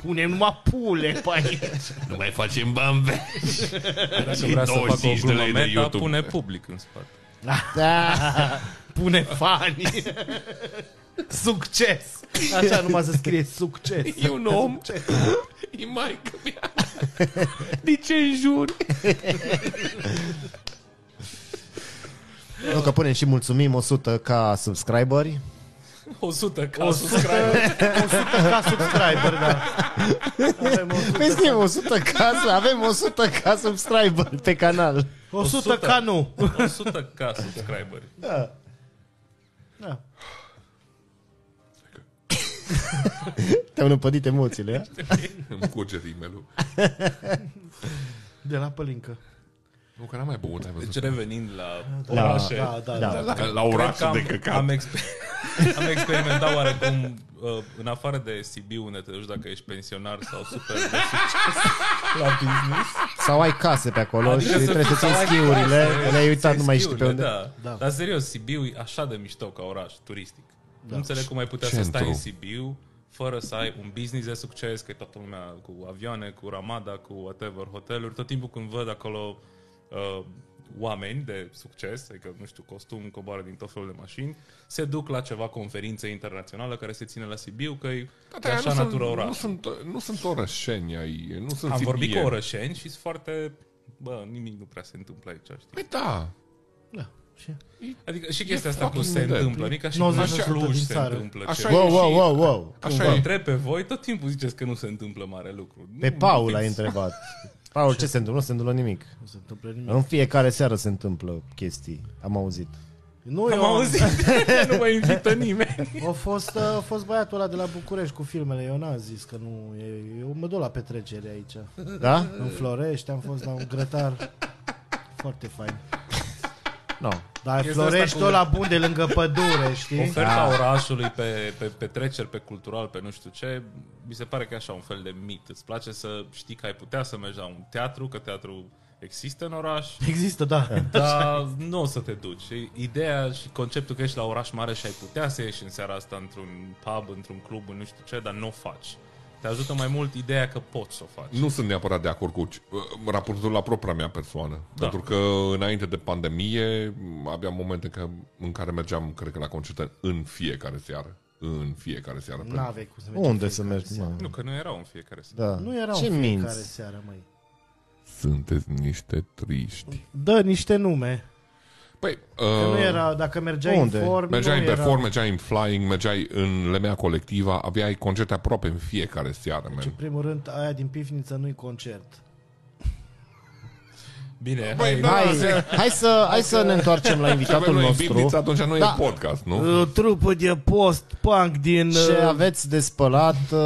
Punem numai pule pe aici. Nu mai facem bambe. Dacă vrea să facă o 25 de glumă lei de meta, YouTube. pune public în spate. Da. Pune fani. Succes. Așa numai să scrie succes. E un om. E maică mea. De ce înjuri? Nu, că punem și mulțumim 100 ca subscriberi. 100 ca subscribe. 100 ca subscriber, da. Avem 100, Păi scriem 100 ca să avem 100 ca subscriberi pe canal. 100 ca nu. 100 ca subscriberi. Da. Te-au năpădit emoțiile, a? Îmi curge rimelul. De la pălincă. Nu, că n-am mai băut, ai Deci văzut. revenind la La- orașe. Da, da, Da. da. La, la Cred oraș că am, de căcat. am, exper- am experimentat oarecum uh, în afară de Sibiu unde te duci dacă ești pensionar sau super de succes la business. Sau ai case pe acolo Adică și să trebuie fii- să ții sau ai schiurile. case, Le-ai uitat, ții nu mai știi pe schiurile, unde. Da. Da. Dar serios, Sibiu e așa de mișto ca oraș turistic. Nu înțeleg cum ai putea să Centru. stai în Sibiu fără să ai un business de succes, că e toată lumea cu avioane, cu Ramada, cu whatever, hoteluri. Tot timpul când văd acolo uh, oameni de succes, adică, nu știu, costum, coboară din tot felul de mașini, se duc la ceva conferință internațională care se ține la Sibiu, că e Da, e dar așa nu natură sunt, nu, oraș. sunt, nu sunt orășeni ai, nu sunt Am vorbit cu sibieni. orășeni și sunt foarte... Bă, nimic nu prea se întâmplă aici, știi? Păi da. Da. Și Adică și chestia asta cu fucking se dead. întâmplă, nu e ca și 90% cum la din Cluj se țară. întâmplă Așa ceva. e. Wow, wow, și- wow, wow. Așa Vă e. întreb pe voi, tot timpul ziceți că nu se întâmplă mare lucru. Pe Nu Paul știți. ai întrebat. Paul, ce se întâmplă? Nu se întâmplă nimic. nu se întâmplă nimic. În fiecare seară se întâmplă chestii. Am auzit. Nu, Am eu auzit, nu mă invită nimeni. A fost, a fost băiatul ăla de la București cu filmele. Eu n-am zis că nu... e- Eu mă duc la petrecere aici. Da? În Florești am fost la un grătar foarte fain. Nu. No. Dar Chestia Florești asta cu- tot la bun de lângă pădure, știi? Oferta orașului pe, pe petreceri, pe cultural, pe nu știu ce, mi se pare că e așa un fel de mit. Îți place să știi că ai putea să mergi la un teatru, că teatru există în oraș, Există, da. dar nu o să te duci. Și Ideea și conceptul că ești la oraș mare și ai putea să ieși în seara asta într-un pub, într-un club, în nu știu ce, dar nu o faci. Te ajută mai mult ideea că poți să o faci. Nu sunt neapărat de acord cu uh, raportul la propria mea persoană. Da. Pentru că înainte de pandemie aveam momente că, în care mergeam, cred că la concerte în fiecare seară. în fiecare seară. pe- N-aveai cum să mergi Unde în să fiecare mergi? seară. mă? Nu, că nu erau în fiecare seară. Da. Nu erau Ce în fiecare minți? seară, măi. Sunteți niște triști. Dă niște nume. Păi, Că uh, nu era, dacă mergeai unde? în form, mergeai nu în era... perform, mergeai în flying, mergeai în lemea colectiva, aveai concerte aproape în fiecare seară, Deci, man. în primul rând, aia din pivniță nu-i concert. Bine, Băi, hai, da, Hai, zi- hai, să, hai să ne întoarcem la Ce invitatul avem noi în nostru. pivniță, atunci nu Da. e podcast, nu? O trupă de post-punk din... Ce uh, aveți de spălat, uh,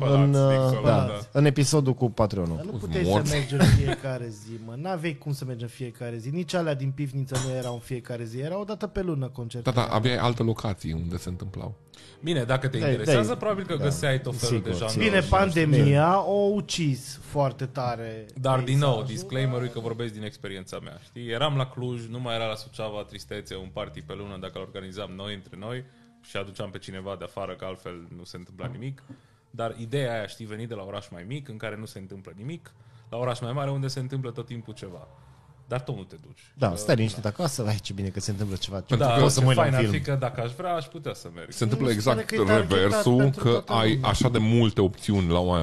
în, uh, dincolo, da, da. în episodul cu Patreonul. Dar nu Toți puteai morți. să mergi în fiecare zi, mă. N-aveai cum să mergi în fiecare zi. Nici alea din pivniță nu erau în fiecare zi. Era o dată pe lună Da, concertul. da, aveai alte locații unde se întâmplau. Bine, dacă te Dai, interesează, dai. probabil că Da. găseai tot felul de Sigur, janruri. Bine, și pandemia o ucis foarte tare. Dar din nou, peisajul, disclaimer că vorbesc din experiența mea. Știi? Eram la Cluj, nu mai era la Suceava tristețe, un party pe lună dacă îl organizam noi între noi și aduceam pe cineva de afară, că altfel nu se întâmpla nimic. Dar ideea aia, știi, venit de la oraș mai mic, în care nu se întâmplă nimic, la oraș mai mare, unde se întâmplă tot timpul ceva. Dar tot nu te duci. Da, Că- stai liniștit acasă, vai ce bine că se întâmplă ceva. Da, Pentru că o să ce mă uit la fain un ar film. fi că dacă aș vrea, aș putea să merg. Se întâmplă Mi se pare exact că e targetat reversul, pentru că toată ai lumea. așa de multe opțiuni la, o,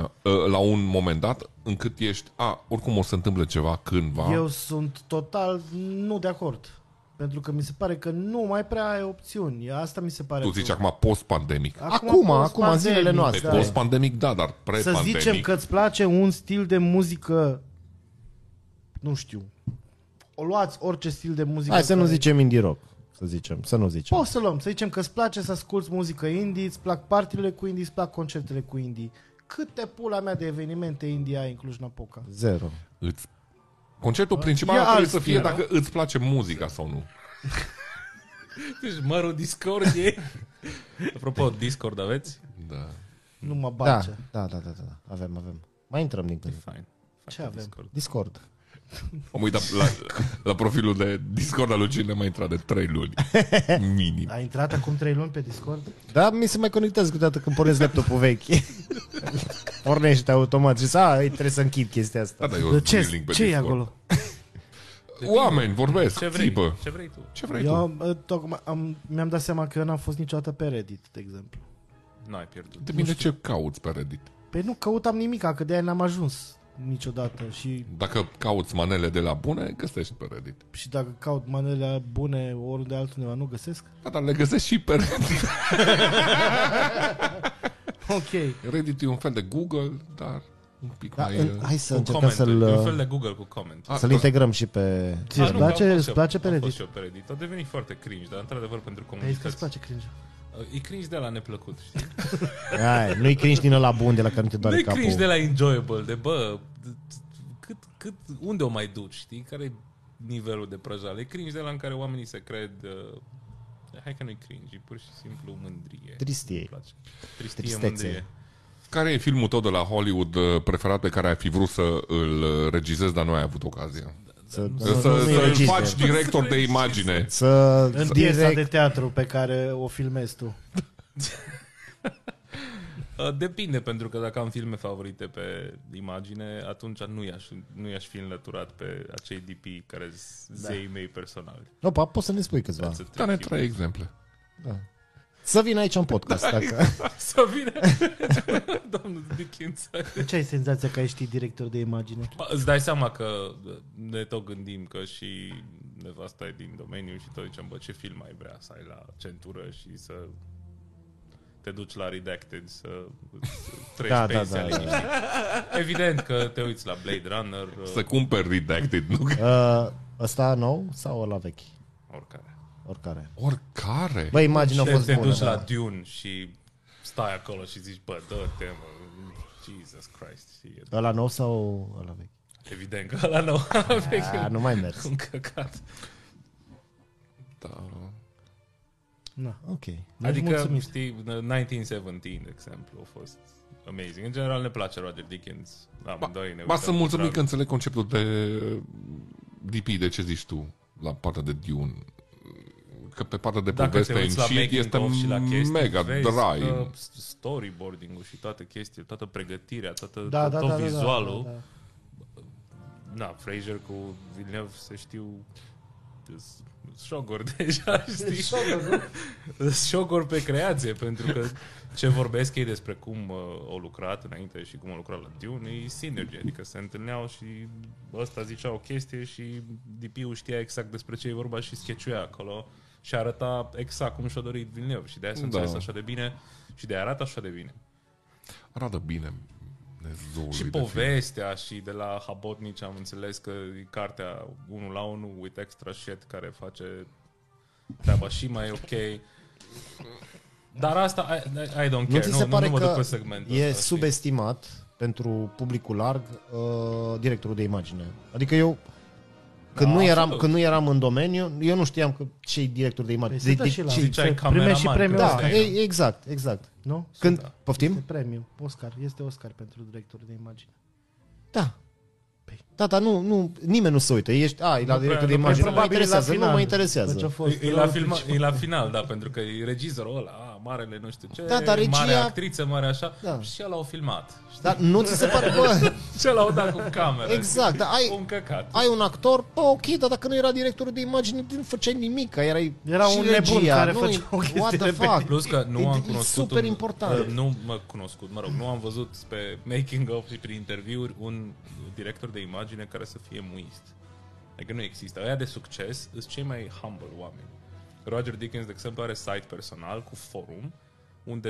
la un moment dat, încât ești, a, oricum o să întâmple ceva cândva. Eu sunt total nu de acord. Pentru că mi se pare că nu mai prea ai opțiuni. Asta mi se pare. Tu zici că- acum post-pandemic. Acum, acum, în post-pandemic, zilele noastre. Pe da. post-pandemic, da, dar Să pre-pandemic. zicem că îți place un stil de muzică, nu știu, o luați orice stil de muzică. Hai să nu care- zicem indie rock. Să zicem, să nu zicem. Poți să luăm, să zicem că îți place să asculti muzică indie, îți plac partiile cu indie, îți plac concertele cu indie. Câte pula mea de evenimente indie ai în Cluj-Napoca? Zero. Îți... Conceptul principal E ar trebui alt să fie stil, dacă îți place muzica sau nu. Deci mărul Discord e... Apropo, Discord aveți? Da. Nu mă Da, bage. da, da, da, da. Avem, avem. Mai intrăm din când. Fine. Ce avem? Discord. Discord. Am uitat la, la profilul de Discord al lui Cine mai intrat de 3 luni. Minim. Ai intrat acum 3 luni pe Discord? Da, mi se mai conectează câteodată când pornesc laptopul vechi. Pornește automat și să, a, ei, trebuie să închid chestia asta. Da, da, eu De sunt ce, link pe ce e Discord. acolo? Oameni, vorbesc, Ce vrei? țipă. Ce vrei tu? Ce vrei tu? Eu uh, tocmai am, mi-am dat seama că eu n-am fost niciodată pe Reddit, de exemplu. Nu ai pierdut. Depinde ce cauți pe Reddit. Păi nu căutam nimic, că de aia n-am ajuns niciodată și, Dacă cauți manele de la bune, găsești pe Reddit. și dacă caut manele bune oriunde altundeva, nu găsesc? Da, dar le găsești și pe Reddit. Ok. Reddit e un fel de Google, dar un pic Da, mai... în, uh, hai să Cu încercăm comentarii. E un fel să-l, de Google cu comment. A, să-l da. integrăm și pe... Ție îți Ah, nu, că place, am fost îți eu- place pe Am Reddit? fost și eu pe Reddit. A devenit foarte cringe, dar într-adevăr pentru Pe aici că îți comunități. place cringe. E cringe de la neplăcut, știi? Hai, nu-i cringe din ăla bun de la care nu te Nu doare e capul. cringe de la enjoyable, de bă, cât, cât, unde o mai duci, știi? Care e nivelul de prăjale? E cringe de la în care oamenii se cred... Uh, hai că nu-i cringe, e pur și simplu mândrie. Tristie. Îmi place. Tristie, Tristețe. mândrie. Care e filmul tău de la Hollywood uh, preferat pe care ai fi vrut să îl uh, regizezi, dar nu ai avut ocazia? Să, Să, să, să, nu-i să register. faci director de imagine. Să În piesa direct... de teatru pe care o filmezi tu. Uh, Depinde, pentru că dacă am filme favorite pe imagine, atunci nu i-aș, nu i-aș fi înlăturat pe acei DP care sunt zeii mei personali. Opa, poți să ne spui câțiva. That's a Da, ne tricky trei exemple. Să vină aici în podcast. Dacă... Să vină domnul Dickens. Ce ai senzația că ești director de imagine? Bă, Îți dai seama că ne tot gândim că și nevasta e din domeniu și tot zicem, bă, ce film ai vrea să ai la centură și să te duci la Redacted să îți treci Da, da, da, pensia da, da, da. liniștit. Evident că te uiți la Blade Runner, Să cumperi Redacted, nu? Uh, ăsta nou sau ăla vechi? oricare. Oricare. Oricare. Bă, imaginea a Te, fost te bună. duci da. la Dune și stai acolo și zici, bă, dă-te, mă, Jesus Christ. Și e- Ăla nou sau ăla vechi? evident că ăla nou A, nu mai mers. un căcat. Da. Na, ok. Adică, Adică, mulțumit. știi, 1917, de exemplu, a fost amazing. În general ne place Roger Dickens. Amândoi ne Ba, uităm sunt cu mulțumit drag. că înțeleg conceptul de DP, de ce zici tu, la partea de Dune. Că pe partea de Dacă te poveste în uiți la shit making este of și la chestii, mega vezi dry. că storyboarding-ul și toate chestiile, toată pregătirea, toată, Da, tot, da, tot da, da, vizualul. da, da. Na, Fraser cu Villeneuve se știu șogor deja, știi? șogor pe creație, pentru că ce vorbesc ei despre cum uh, au lucrat înainte și cum au lucrat la Dune e sinergie, adică se întâlneau și ăsta zicea o chestie și DP-ul știa exact despre ce e vorba și sketchuia acolo și arăta exact cum și-a dorit Villeneuve și de-aia s-a Da. înțeles așa de bine și de-aia arată așa de bine. Arată bine Dumnezeului Și de film. povestea și de la Habotnici am înțeles că e cartea 1 la 1 with extra shit care face treaba și mai ok. Dar asta, I, I don't care. Nu ți se nu, pare nu mă duc că pe segmentul e ăsta, știi? subestimat pentru publicul larg uh, directorul de imagine? Adică eu când, Da, nu eram, absolut. când nu eram în domeniu, eu nu știam că ce director de imagine. Păi se dă și la- ce- Ziceai se primești și cameraman, premiul când da, Oscar. stai, nu? e, exact, exact. Nu? Când, Da. poftim? Este premiu, Oscar. Este Oscar pentru director de imagine. Da. Păi. Da, dar nu, nu, nimeni nu se uită. Ești, a, e la Nu director de prea- nu imagine. Nu mă Probabil e la interesează, nu final. mă După interesează. ce a fost E, e, la rolul film, principal. e la final, da, pentru că e regizorul ăla, a, marele nu știu ce, Da, dar regia- mare actriță, mare așa, Da. și ăla au filmat. Dar nu ți se pare, bă, Și ăla au dat cu camera. Exact, știi? dar ai- Un căcat. ai un actor, bă, ok, dar dacă nu era directorul de imagine, nu făceai nimic, că erai Era și un nebun regia, care nu, făcea o chestie what the repede. fuck? Plus că nu E- am e cunoscut super un, important. uh, Nu mă cunoscut, mă rog, nu am văzut pe making of și prin interviuri un director de imagine care să fie muist. Adică nu există. Aia de succes sunt cei mai humble oameni. Roger Dickens, de exemplu, are site personal cu forum unde